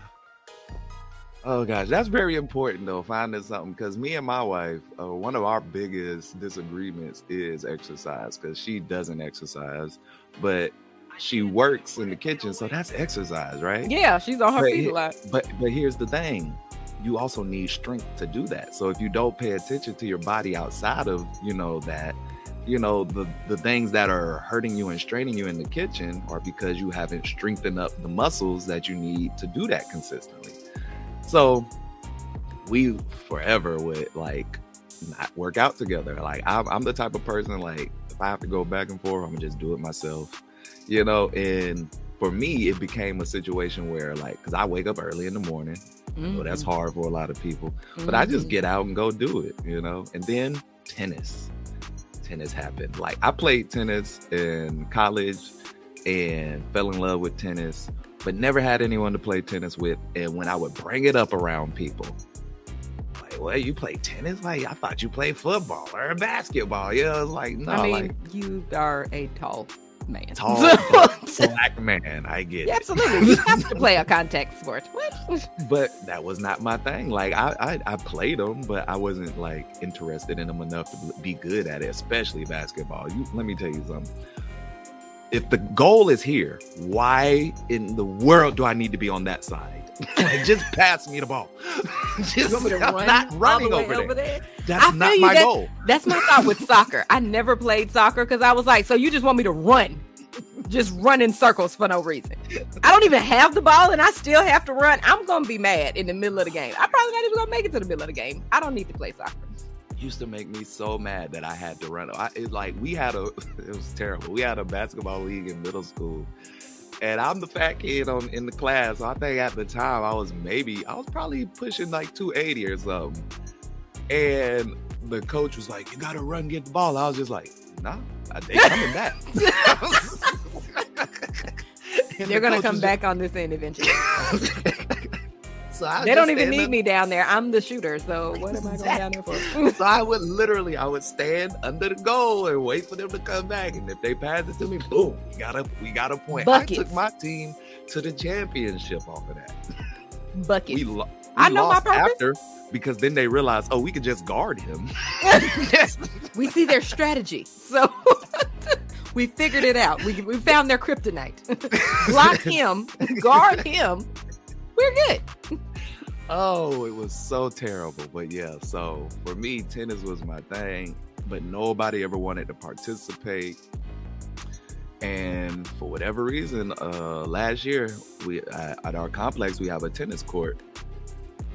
oh gosh, that's very important though. Finding something because me and my wife, uh, one of our biggest disagreements is exercise because she doesn't exercise, but she works in the kitchen, so that's exercise, right? Yeah, she's on her but feet a lot. But but here's the thing: you also need strength to do that. So if you don't pay attention to your body outside of, you know, that, you know, the the things that are hurting you and straining you in the kitchen are because you haven't strengthened up the muscles that you need to do that consistently. So we forever would like not work out together. Like I'm, I'm the type of person like if I have to go back and forth, I'm gonna just do it myself, you know. And for me, it became a situation where like, cause I wake up early in the morning. Mm-hmm. So that's hard for a lot of people, mm-hmm. but I just mm-hmm. get out and go do it, you know. And then tennis, tennis happened. Like I played tennis in college and fell in love with tennis, but never had anyone to play tennis with. And when I would bring it up around people, like, well, you play tennis? Like, I thought you played football or basketball. Yeah, I was like, no. I mean, like, you are a tall man. Tall *laughs* black man. I get yeah, Absolutely. You have to play a contact sport. What? *laughs* But that was not my thing. Like, I, I, I played them, but I wasn't like interested in them enough to be good at it, especially basketball. You Let me tell you something if the goal is here, why in the world do I need to be on that side? *laughs* just pass me the ball. *laughs* just I'm not running over, over, there. there. That's not my that, goal. That's my thought with soccer. I never played soccer because I was like, so you just want me to run, just run in circles for no reason. I don't even have the ball and I still have to run. I'm gonna be mad in the middle of the game. I'm probably not even gonna make it to the middle of the game. I don't need to play soccer used to make me so mad that I had to run. I, it, like we had a, *laughs* it was terrible. We had a basketball league in middle school, and I'm the fat kid on in the class. So I think at the time I was maybe I was probably pushing like 280 or something. And the coach was like, "You got to run, get the ball." I was just like, "Nah, *laughs* *laughs* they coming back." They're gonna come back on this end eventually. *laughs* So they don't even need me down there. I'm the shooter. So what am I going down there for? so I would literally, I would stand under the goal and wait for them to come back. And if they pass it to me, boom, we got a we got a point. Buckets. I took my team to the championship off of that. Buckets. We, lo- we I know my purpose. After, because then they realized, oh, we could just guard him. *laughs* we see their strategy. So *laughs* we figured it out. We, we found their kryptonite. *laughs* Block him, guard him, we're good. Oh, it was so terrible. But yeah, so for me, tennis was my thing, but nobody ever wanted to participate. And for whatever reason, uh, last year we at our complex we have a tennis court,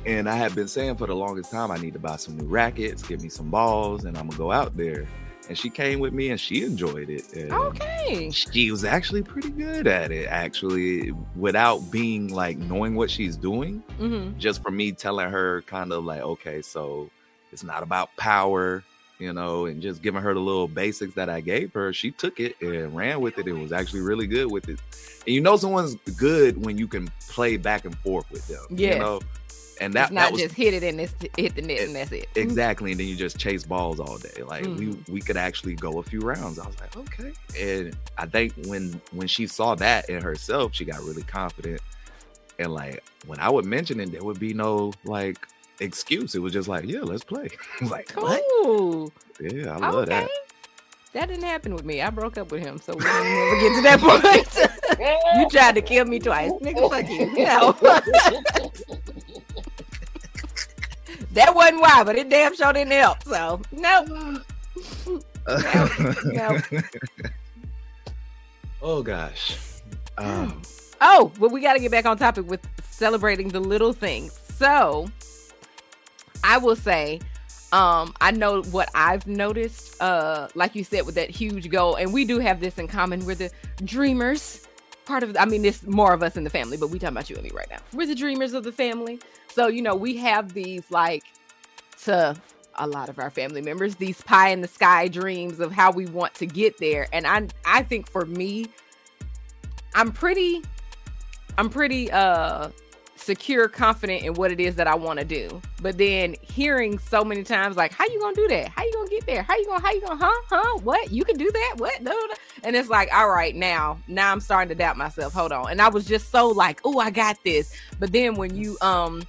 and I had been saying for the longest time I need to buy some new rackets, get me some balls, and I'm gonna go out there and she came with me and she enjoyed it. okay. She was actually pretty good at it, actually, without being like knowing what she's doing. Mm-hmm. Just for me telling her, kind of like, okay, so it's not about power, you know, and just giving her the little basics that I gave her. She took it and ran with it and was actually really good with it. And you know, someone's good when you can play back and forth with them. Yeah. You know? And that it's not that was, just hit it and it's hit the net and that's it. Exactly, and then you just chase balls all day. Like mm-hmm. we we could actually go a few rounds. I was like, okay, and I think when when she saw that in herself, she got really confident. And like when I would mention it, there would be no like excuse. It was just like, yeah, let's play. *laughs* like, cool. What? Yeah, I love okay. that. That didn't happen with me. I broke up with him, so we didn't ever get to that point. *laughs* you tried to kill me twice, nigga. Fuck you. *laughs* No. That wasn't why, but it damn sure didn't help. So no. no, no. Oh gosh. Um. Oh, but we got to get back on topic with celebrating the little things. So, I will say, um, I know what I've noticed. Uh, like you said, with that huge goal, and we do have this in common. We're the dreamers part of I mean it's more of us in the family, but we talking about you and me right now. We're the dreamers of the family. So, you know, we have these like to a lot of our family members, these pie in the sky dreams of how we want to get there. And I I think for me, I'm pretty I'm pretty uh secure, confident in what it is that I want to do. But then hearing so many times like, how you gonna do that? How you gonna get there? How you gonna how you gonna huh? Huh? What? You can do that? What? And it's like, all right, now, now I'm starting to doubt myself. Hold on. And I was just so like, oh, I got this. But then when you um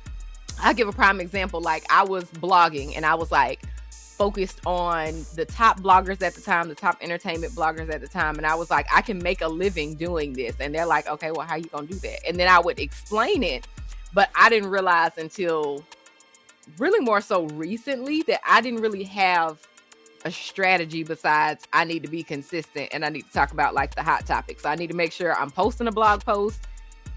I give a prime example, like I was blogging and I was like focused on the top bloggers at the time, the top entertainment bloggers at the time. And I was like, I can make a living doing this. And they're like, okay, well, how you gonna do that? And then I would explain it but I didn't realize until really more so recently that I didn't really have a strategy besides I need to be consistent and I need to talk about like the hot topics. So I need to make sure I'm posting a blog post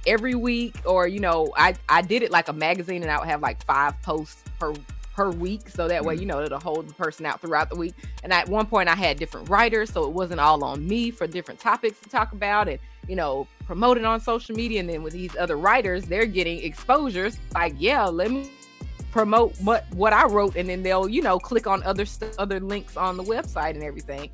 every week or you know, I I did it like a magazine and I would have like 5 posts per per week so that way mm-hmm. you know it'll hold the person out throughout the week and at one point i had different writers so it wasn't all on me for different topics to talk about and you know promote it on social media and then with these other writers they're getting exposures like yeah let me promote what what I wrote, and then they'll you know click on other other links on the website and everything.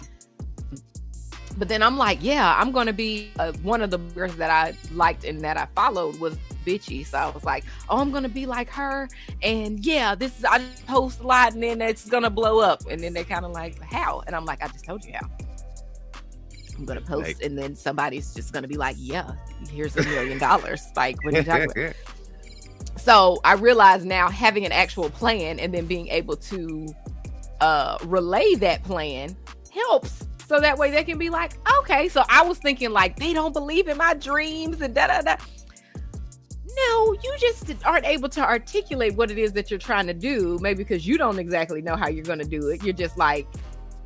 But then I'm like, yeah, I'm gonna be uh, one of the girls that I liked and that I followed was Bitchie. So I was like, oh, I'm gonna be like her, and yeah, this is I post a lot, and then it's gonna blow up. And then they're kind of like, how? And I'm like, I just told you how. I'm gonna post, like, and then somebody's just gonna be like, yeah, here's a million dollars. *laughs* Like, what are you talking about? *laughs* So I realize now having an actual plan and then being able to uh, relay that plan helps. So that way they can be like, okay. So I was thinking like they don't believe in my dreams and da da da. No, you just aren't able to articulate what it is that you're trying to do. Maybe because you don't exactly know how you're going to do it. You're just like,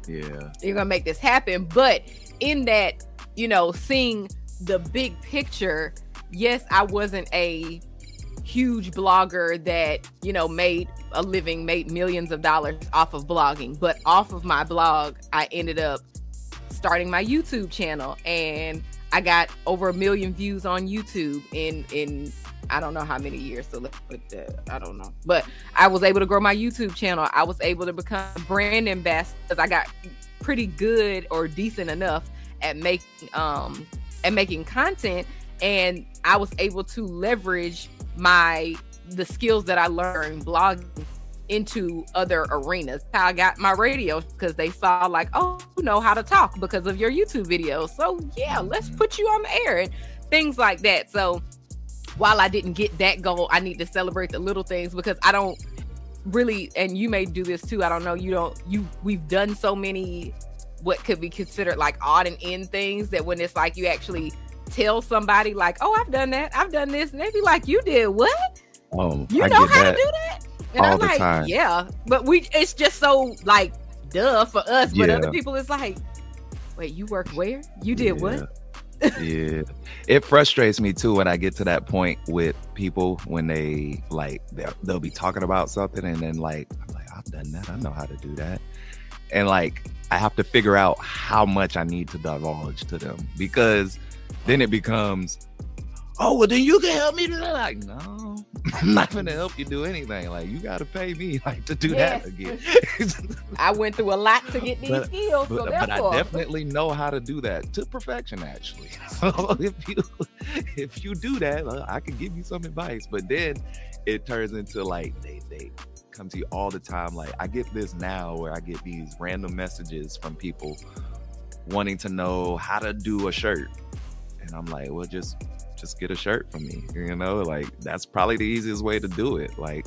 yeah, you're to make this happen. But in that, you know, seeing the big picture, yes, I wasn't a huge blogger that you know made a living made millions of dollars off of blogging but off of my blog i ended up starting my youtube channel and i got over a million views on youtube in in i don't know how many years so let's put that i don't know but i was able to grow my youtube channel i was able to become brand ambassador because i got pretty good or decent enough at making um at making content and i was able to leverage my the skills that I learned blogging into other arenas. How I got my radio because they saw like, oh, you know how to talk because of your YouTube videos. So yeah, let's put you on the air and things like that. So while I didn't get that goal, I need to celebrate the little things because I don't really and you may do this too. I don't know. You don't you we've done so many what could be considered like odd and end things that when it's like you actually tell somebody like, "Oh, I've done that. I've done this," and they be like, "You did what? Oh, you I know how to do that?" And all I'm the like, time. "Yeah," but we it's just so like duh for us, but Yeah. other people it's like, "Wait, you work where? You did what?" Yeah. It frustrates me too when i get to that point with people when they like they'll, be talking about something and then like i'm like i've done that. I know how to do that. And like i have to figure out how much i need to divulge to them because then it becomes oh well then you can help me do that like no i'm not gonna help you do anything like you gotta pay me like to do Yes. that again *laughs* I went through a lot to get these But- skills, so but, but I definitely know how to do that to perfection. Actually, *laughs* so if you if you do that, uh, I can give you some advice. But then it turns into like they they come to you all the time. Like I get this now where I get these random messages from people wanting to know how to do a shirt, and I'm like, well, just just get a shirt for me. You know, like that's probably the easiest way to do it. Like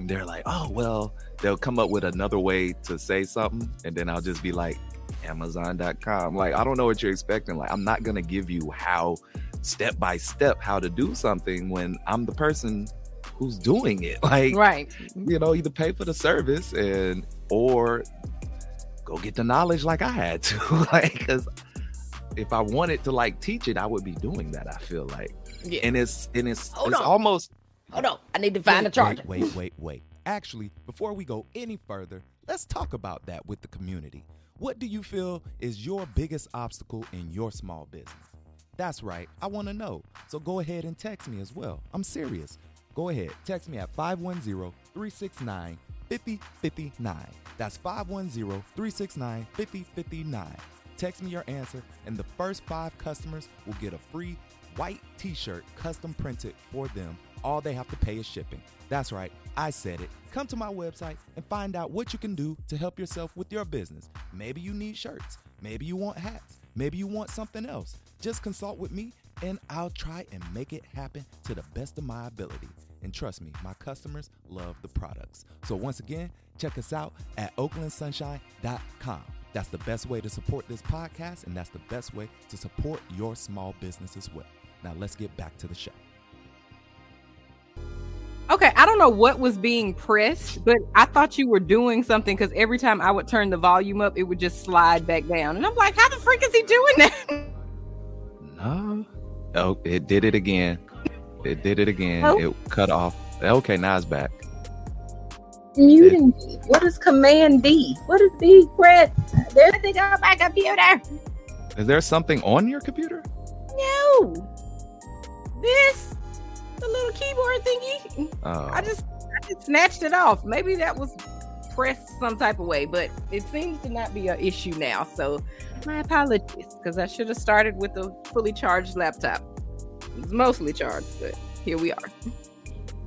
they're like, oh well, they'll come up with another way to say something, and then I'll just be like, Amazon.com. Like, I don't know what you're expecting. Like, I'm not gonna give you how step by step how to do something when I'm the person who's doing it. *laughs* Like, right? you know, either pay for the service and or go get the knowledge like I had to. *laughs* like, because if I wanted to like teach it, I would be doing that. I feel like, Yeah. and it's and it's Hold it's on. almost Hold on, I need to find a Wait, charger. Wait, wait, wait, wait. Actually, before we go any further, let's talk about that with the community. What do you feel is your biggest obstacle in your small business? That's right, I want to know. So go ahead and text me as well. I'm serious. Go ahead, text me at 510 369 5059. That's 510 369 5059. Text me your answer, and the first five customers will get a free white t shirt custom printed for them. All they have to pay is shipping. That's right, I said it. Come to my website and find out what you can do to help yourself with your business. Maybe you need shirts, maybe you want hats, maybe you want something else. Just consult with me and I'll try and make it happen to the best of my ability. And trust me, my customers love the products. So once again, check us out at oaklandsunshine.com. That's the best way to support this podcast, and that's the best way to support your small business as well. Now let's get back to the show. Okay, I don't know what was being pressed, but I thought you were doing something because every time I would turn the volume up, it would just slide back down. And I'm like, how the freak is he doing that? No. Oh, it did it again. It did it again. Oh. It cut off. Okay, now it's back. Muting me. What is Command D? What is D press? There's nothing on my computer. Is there something on your computer? No. This the little keyboard thingy. Oh. I just I just snatched it off. Maybe that was pressed some type of way, but it seems to not be an issue now. So my apologies, because I should have started with a fully charged laptop. It's mostly charged, but here we are.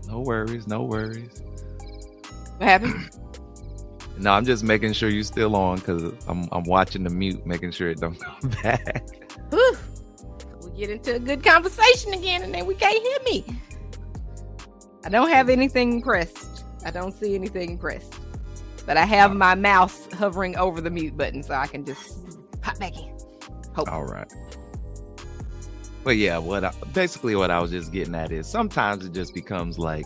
No worries, no worries. What happened? *clears throat* no, I'm just making sure you're still on because I'm I'm watching the mute, making sure it don't *laughs* come back. Whew. We get into a good conversation again, and then we can't hear me. I don't have anything pressed. I don't see anything pressed, but I have my mouse hovering over the mute button, so I can just pop back in. Hope. All right. But yeah, what I, basically what I was just getting at is sometimes it just becomes like,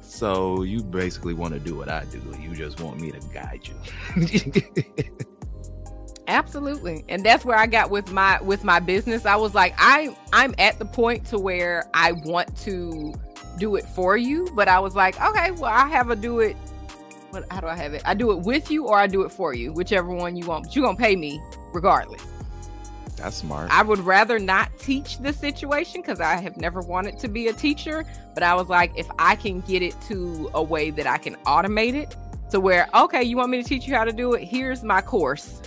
so you basically want to do what I do. You just want me to guide you. *laughs* Absolutely. And that's where I got with my with my business. I was like, I I'm at the point to where I want to do it for you, but I was like, okay, well, I have a do it what how do I have it? I do it with you or I do it for you, whichever one you want. But you're gonna pay me regardless. That's smart. I would rather not teach the situation because I have never wanted to be a teacher. But I was like, if I can get it to a way that I can automate it to where, okay, you want me to teach you how to do it? Here's my course.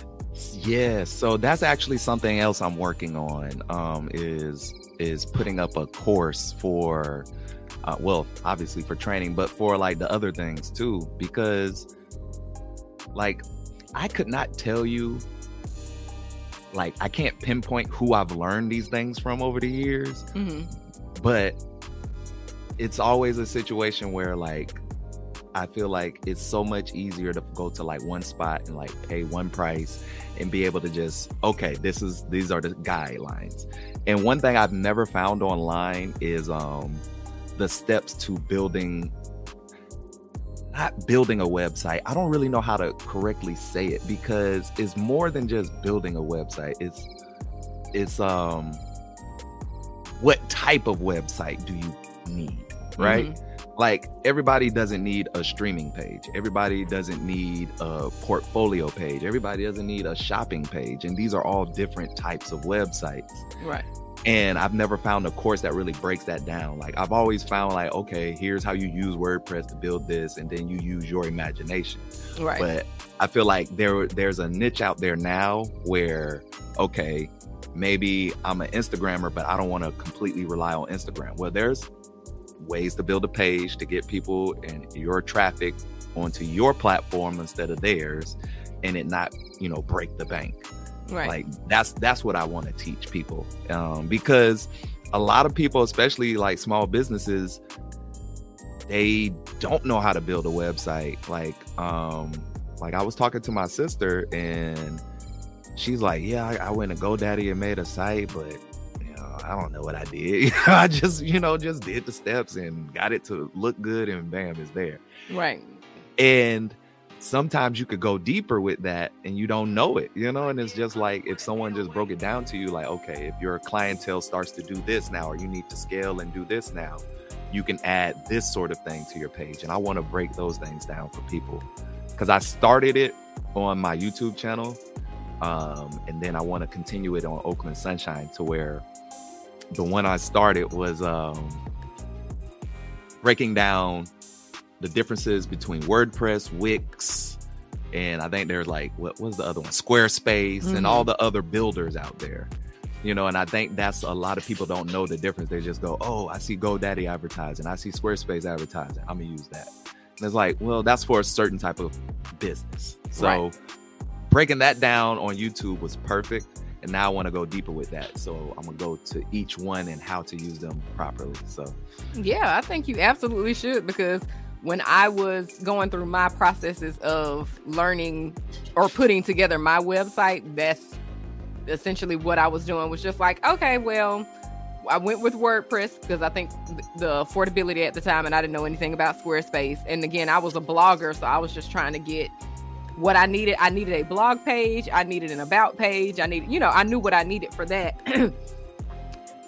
Yeah, so that's actually something else I'm working on. Um, is is putting up a course for uh, well, obviously for training, but for like the other things too, because like I could not tell you, like, I can't pinpoint who I've learned these things from over the years, mm-hmm. but it's always a situation where like I feel like it's so much easier to go to like one spot and like pay one price and be able to just okay this is these are the guidelines and one thing i've never found online is um the steps to building not building a website. I don't really know how to correctly say it because it's more than just building a website. It's it's um what type of website do you need, right? Mm-hmm. Like everybody doesn't need a streaming page. Everybody doesn't need a portfolio page. Everybody doesn't need a shopping page. And these are all different types of websites. Right and I've never found a course that really breaks that down. Like I've always found like, okay, here's how you use WordPress to build this, and then you use your imagination. Right. But I feel like there there's a niche out there now where, okay, maybe I'm an Instagrammer, but I don't want to completely rely on Instagram. Well, there's ways to build a page to get people and your traffic onto your platform instead of theirs, and it not, you know, break the bank. Right. Like that's that's what I want to teach people. Um, because a lot of people, especially like small businesses, they don't know how to build a website. Like, um, like I was talking to my sister and she's like, Yeah, I, I went to GoDaddy and made a site, but you know, I don't know what I did. *laughs* I just, you know, just did the steps and got it to look good and bam, it's there. Right. And sometimes you could go deeper with that and you don't know it, you know? And it's just like if someone just broke it down to you, like, okay, if your clientele starts to do this now, or you need to scale and do this now, you can add this sort of thing to your page. And I want to break those things down for people because I started it on my YouTube channel. Um, and then I want to continue it on Oakland Sunshine to where the one I started was um, breaking down the differences between WordPress, Wix, and I think there's like what was the other one, Squarespace, mm-hmm. and all mm-hmm. the other builders out there. You know, and I think that's a lot of people don't know the difference. They just go, "Oh, I see GoDaddy advertising, I see Squarespace advertising. I'm gonna use that." And it's like, well, that's for a certain type of business. So right. breaking that down on YouTube was perfect. And now I want to go deeper with that. So I'm gonna go to each one and how to use them properly. So yeah, I think you absolutely should because when I was going through my processes of learning or putting together my website, that's essentially what I was doing was just like, okay, well, I went with WordPress because I think the affordability at the time, and I didn't know anything about Squarespace. And again, I was a blogger, so I was just trying to get what I needed. I needed a blog page, I needed an about page, I needed, you know, I knew what I needed for that. *clears throat*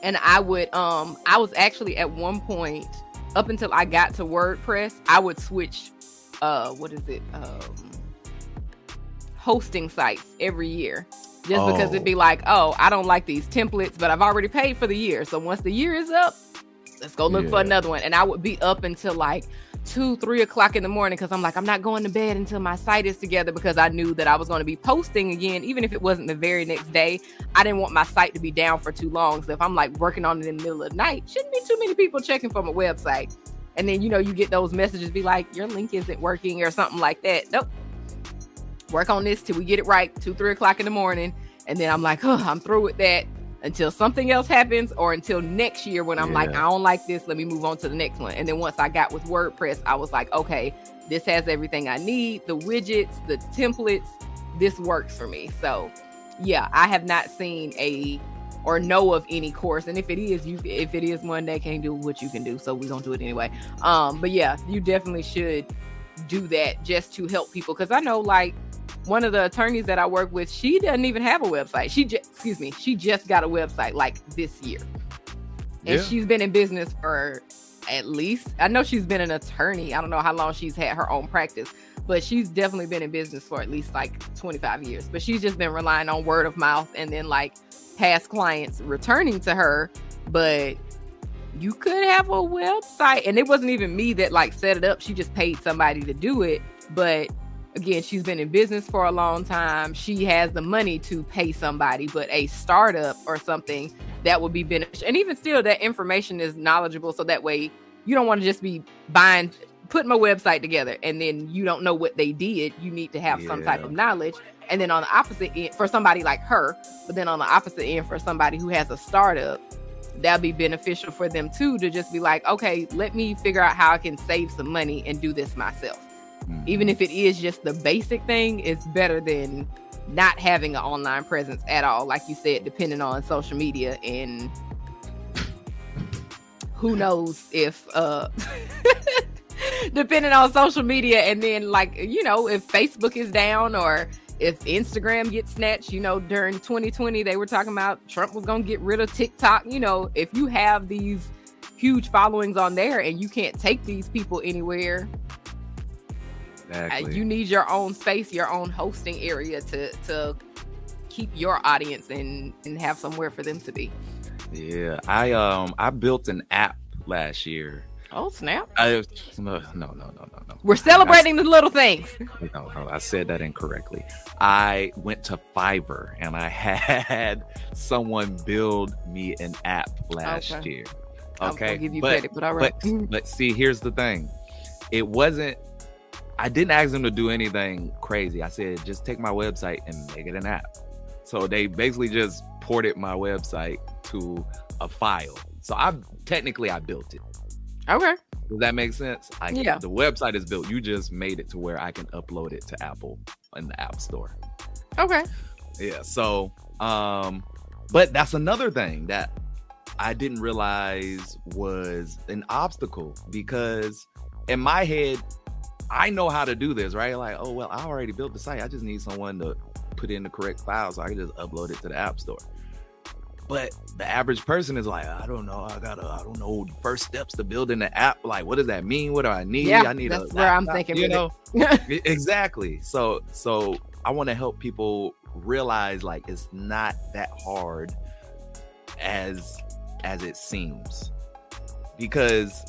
and I would, um, I was actually at one point up until I got to WordPress, I would switch, uh, what is it, um, hosting sites every year just oh. because it'd be oh. like, oh, I don't like these templates, but I've already paid for the year. So once the year is up, let's go look yeah. for another one. And I would be up until like two, three o'clock in the morning because I'm like, I'm not going to bed until my site is together because I knew that I was going to be posting again, even if it wasn't the very next day. I didn't want my site to be down for too long. So if I'm like working on it in the middle of the night, shouldn't be too many people checking for my website. And then, you know, you get those messages be like, your link isn't working or something like that. Nope. Work on this till we get it right, two, three o'clock in the morning and then I'm like, oh, I'm through with that until something else happens or until next year when I'm yeah. like, I don't like this. Let me move on to the next one. And then once I got with WordPress, I was like, okay, this has everything I need the widgets, the templates. This works for me. So, yeah, I have not seen a or know of any course. And if it is, you if it is one that can't do what you can do, so we're gonna do it anyway. Um, but yeah, you definitely should do that just to help people because I know like one of the attorneys that I work with, she doesn't even have a website. She just, excuse me, she just got a website like this year. And yeah. she's been in business for at least, I know she's been an attorney. I don't know how long she's had her own practice, but she's definitely been in business for at least like 25 years. But she's just been relying on word of mouth and then like past clients returning to her. But you could have a website. And it wasn't even me that like set it up. She just paid somebody to do it. But again, she's been in business for a long time. She has the money to pay somebody, but a startup or something that would be beneficial. And even still, that information is knowledgeable. So that way you don't want to just be buying, putting my website together and then you don't know what they did. You need to have yeah. some type of knowledge. And then on the opposite end, for somebody like her, but then on the opposite end, for somebody who has a startup, that'll be beneficial for them too to just be like, okay, let me figure out how I can save some money and do this myself even if it is just the basic thing, it's better than not having an online presence at all. Like you said, depending on social media and *laughs* who knows if uh *laughs* depending on social media and then like you know if facebook is down or if instagram gets snatched you know during 2020 they were talking about trump was gonna get rid of tiktok you know if you have these huge followings on there and you can't take these people anywhere Exactly. you need your own space, your own hosting area to to keep your audience and and have somewhere for them to be. Yeah, I um I built an app last year. Oh snap! I no no no no no. We're celebrating I, the little things. *laughs* No, no, I said that incorrectly. I went to Fiverr and I *laughs* had someone build me an app last okay. year. Okay, I'll give you but, credit, but all right. But, *laughs* but see, here's the thing. It wasn't I didn't ask them to do anything crazy. I said, just take my website and make it an app. So they basically just ported my website to a file. So I technically I built it. Okay. Does that make sense? I, yeah. The website is built. You just made it to where I can upload it to Apple in the App Store. Okay. Yeah. So, um, but that's another thing that I didn't realize was an obstacle because in my head, I know how to do this, right? Like, oh well, I already built the site. I just need someone to put in the correct file so I can just upload it to the app store. But the average person is like, I don't know. I gotta, I don't know first steps to building the app. Like, what does that mean? What do I need? Yeah, I need that's a where laptop, I'm thinking. You know, *laughs* exactly. So, so I want to help people realize like it's not that hard as as it seems because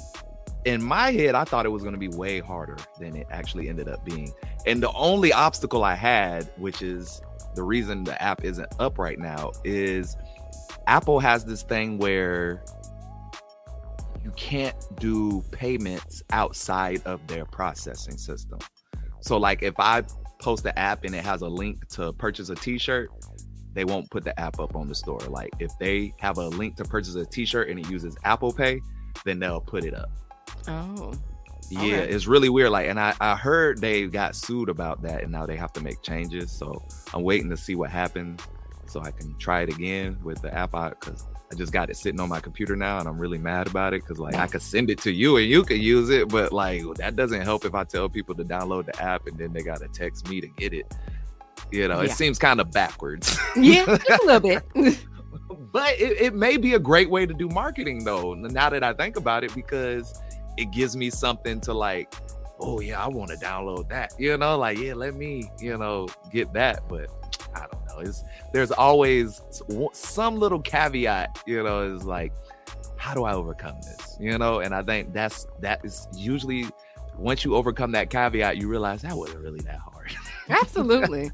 in my head, I thought it was going to be way harder than it actually ended up being. And the only obstacle I had, which is the reason the app isn't up right now, is Apple has this thing where you can't do payments outside of their processing system. So, like if I post the app and it has a link to purchase a t shirt, they won't put the app up on the store. Like if they have a link to purchase a t shirt and it uses Apple Pay, then they'll put it up. Oh. Yeah, okay. it's really weird. Like, and I, I heard they got sued about that, and now they have to make changes. So I'm waiting to see what happens, so I can try it again with the app out because I just got it sitting on my computer now, and I'm really mad about it because like I mm. could send it to you and you could use it, but like that doesn't help if I tell people to download the app and then they gotta text me to get it. You know, it seems kind of backwards. Yeah, *laughs* a little bit. *laughs* but it, it may be a great way to do marketing though now that i think about it because it gives me something to like oh yeah i want to download that you know like yeah let me you know get that but i don't know it's there's always some little caveat you know is like how do i overcome this you know and i think that's that is usually once you overcome that caveat you realize that wasn't really that hard *laughs* Absolutely.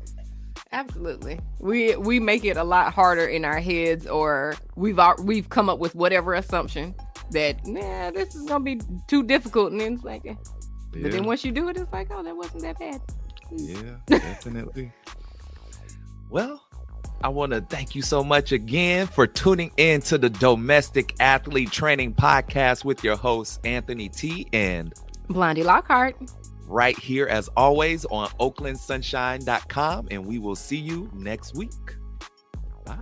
Absolutely. We we make it a lot harder in our heads or we've we've come up with whatever assumption that nah this is going to be too difficult and then it's like eh. but then once you do it it's like oh that wasn't that bad. Yeah, *laughs* definitely. Well, I want to thank you so much again for tuning in to the Domestic Athlete Training Podcast with your hosts, Anthony T. And Blondie Lockhart. right here, as always, on oaklandsunshine.com. And we will see you next week. Bye.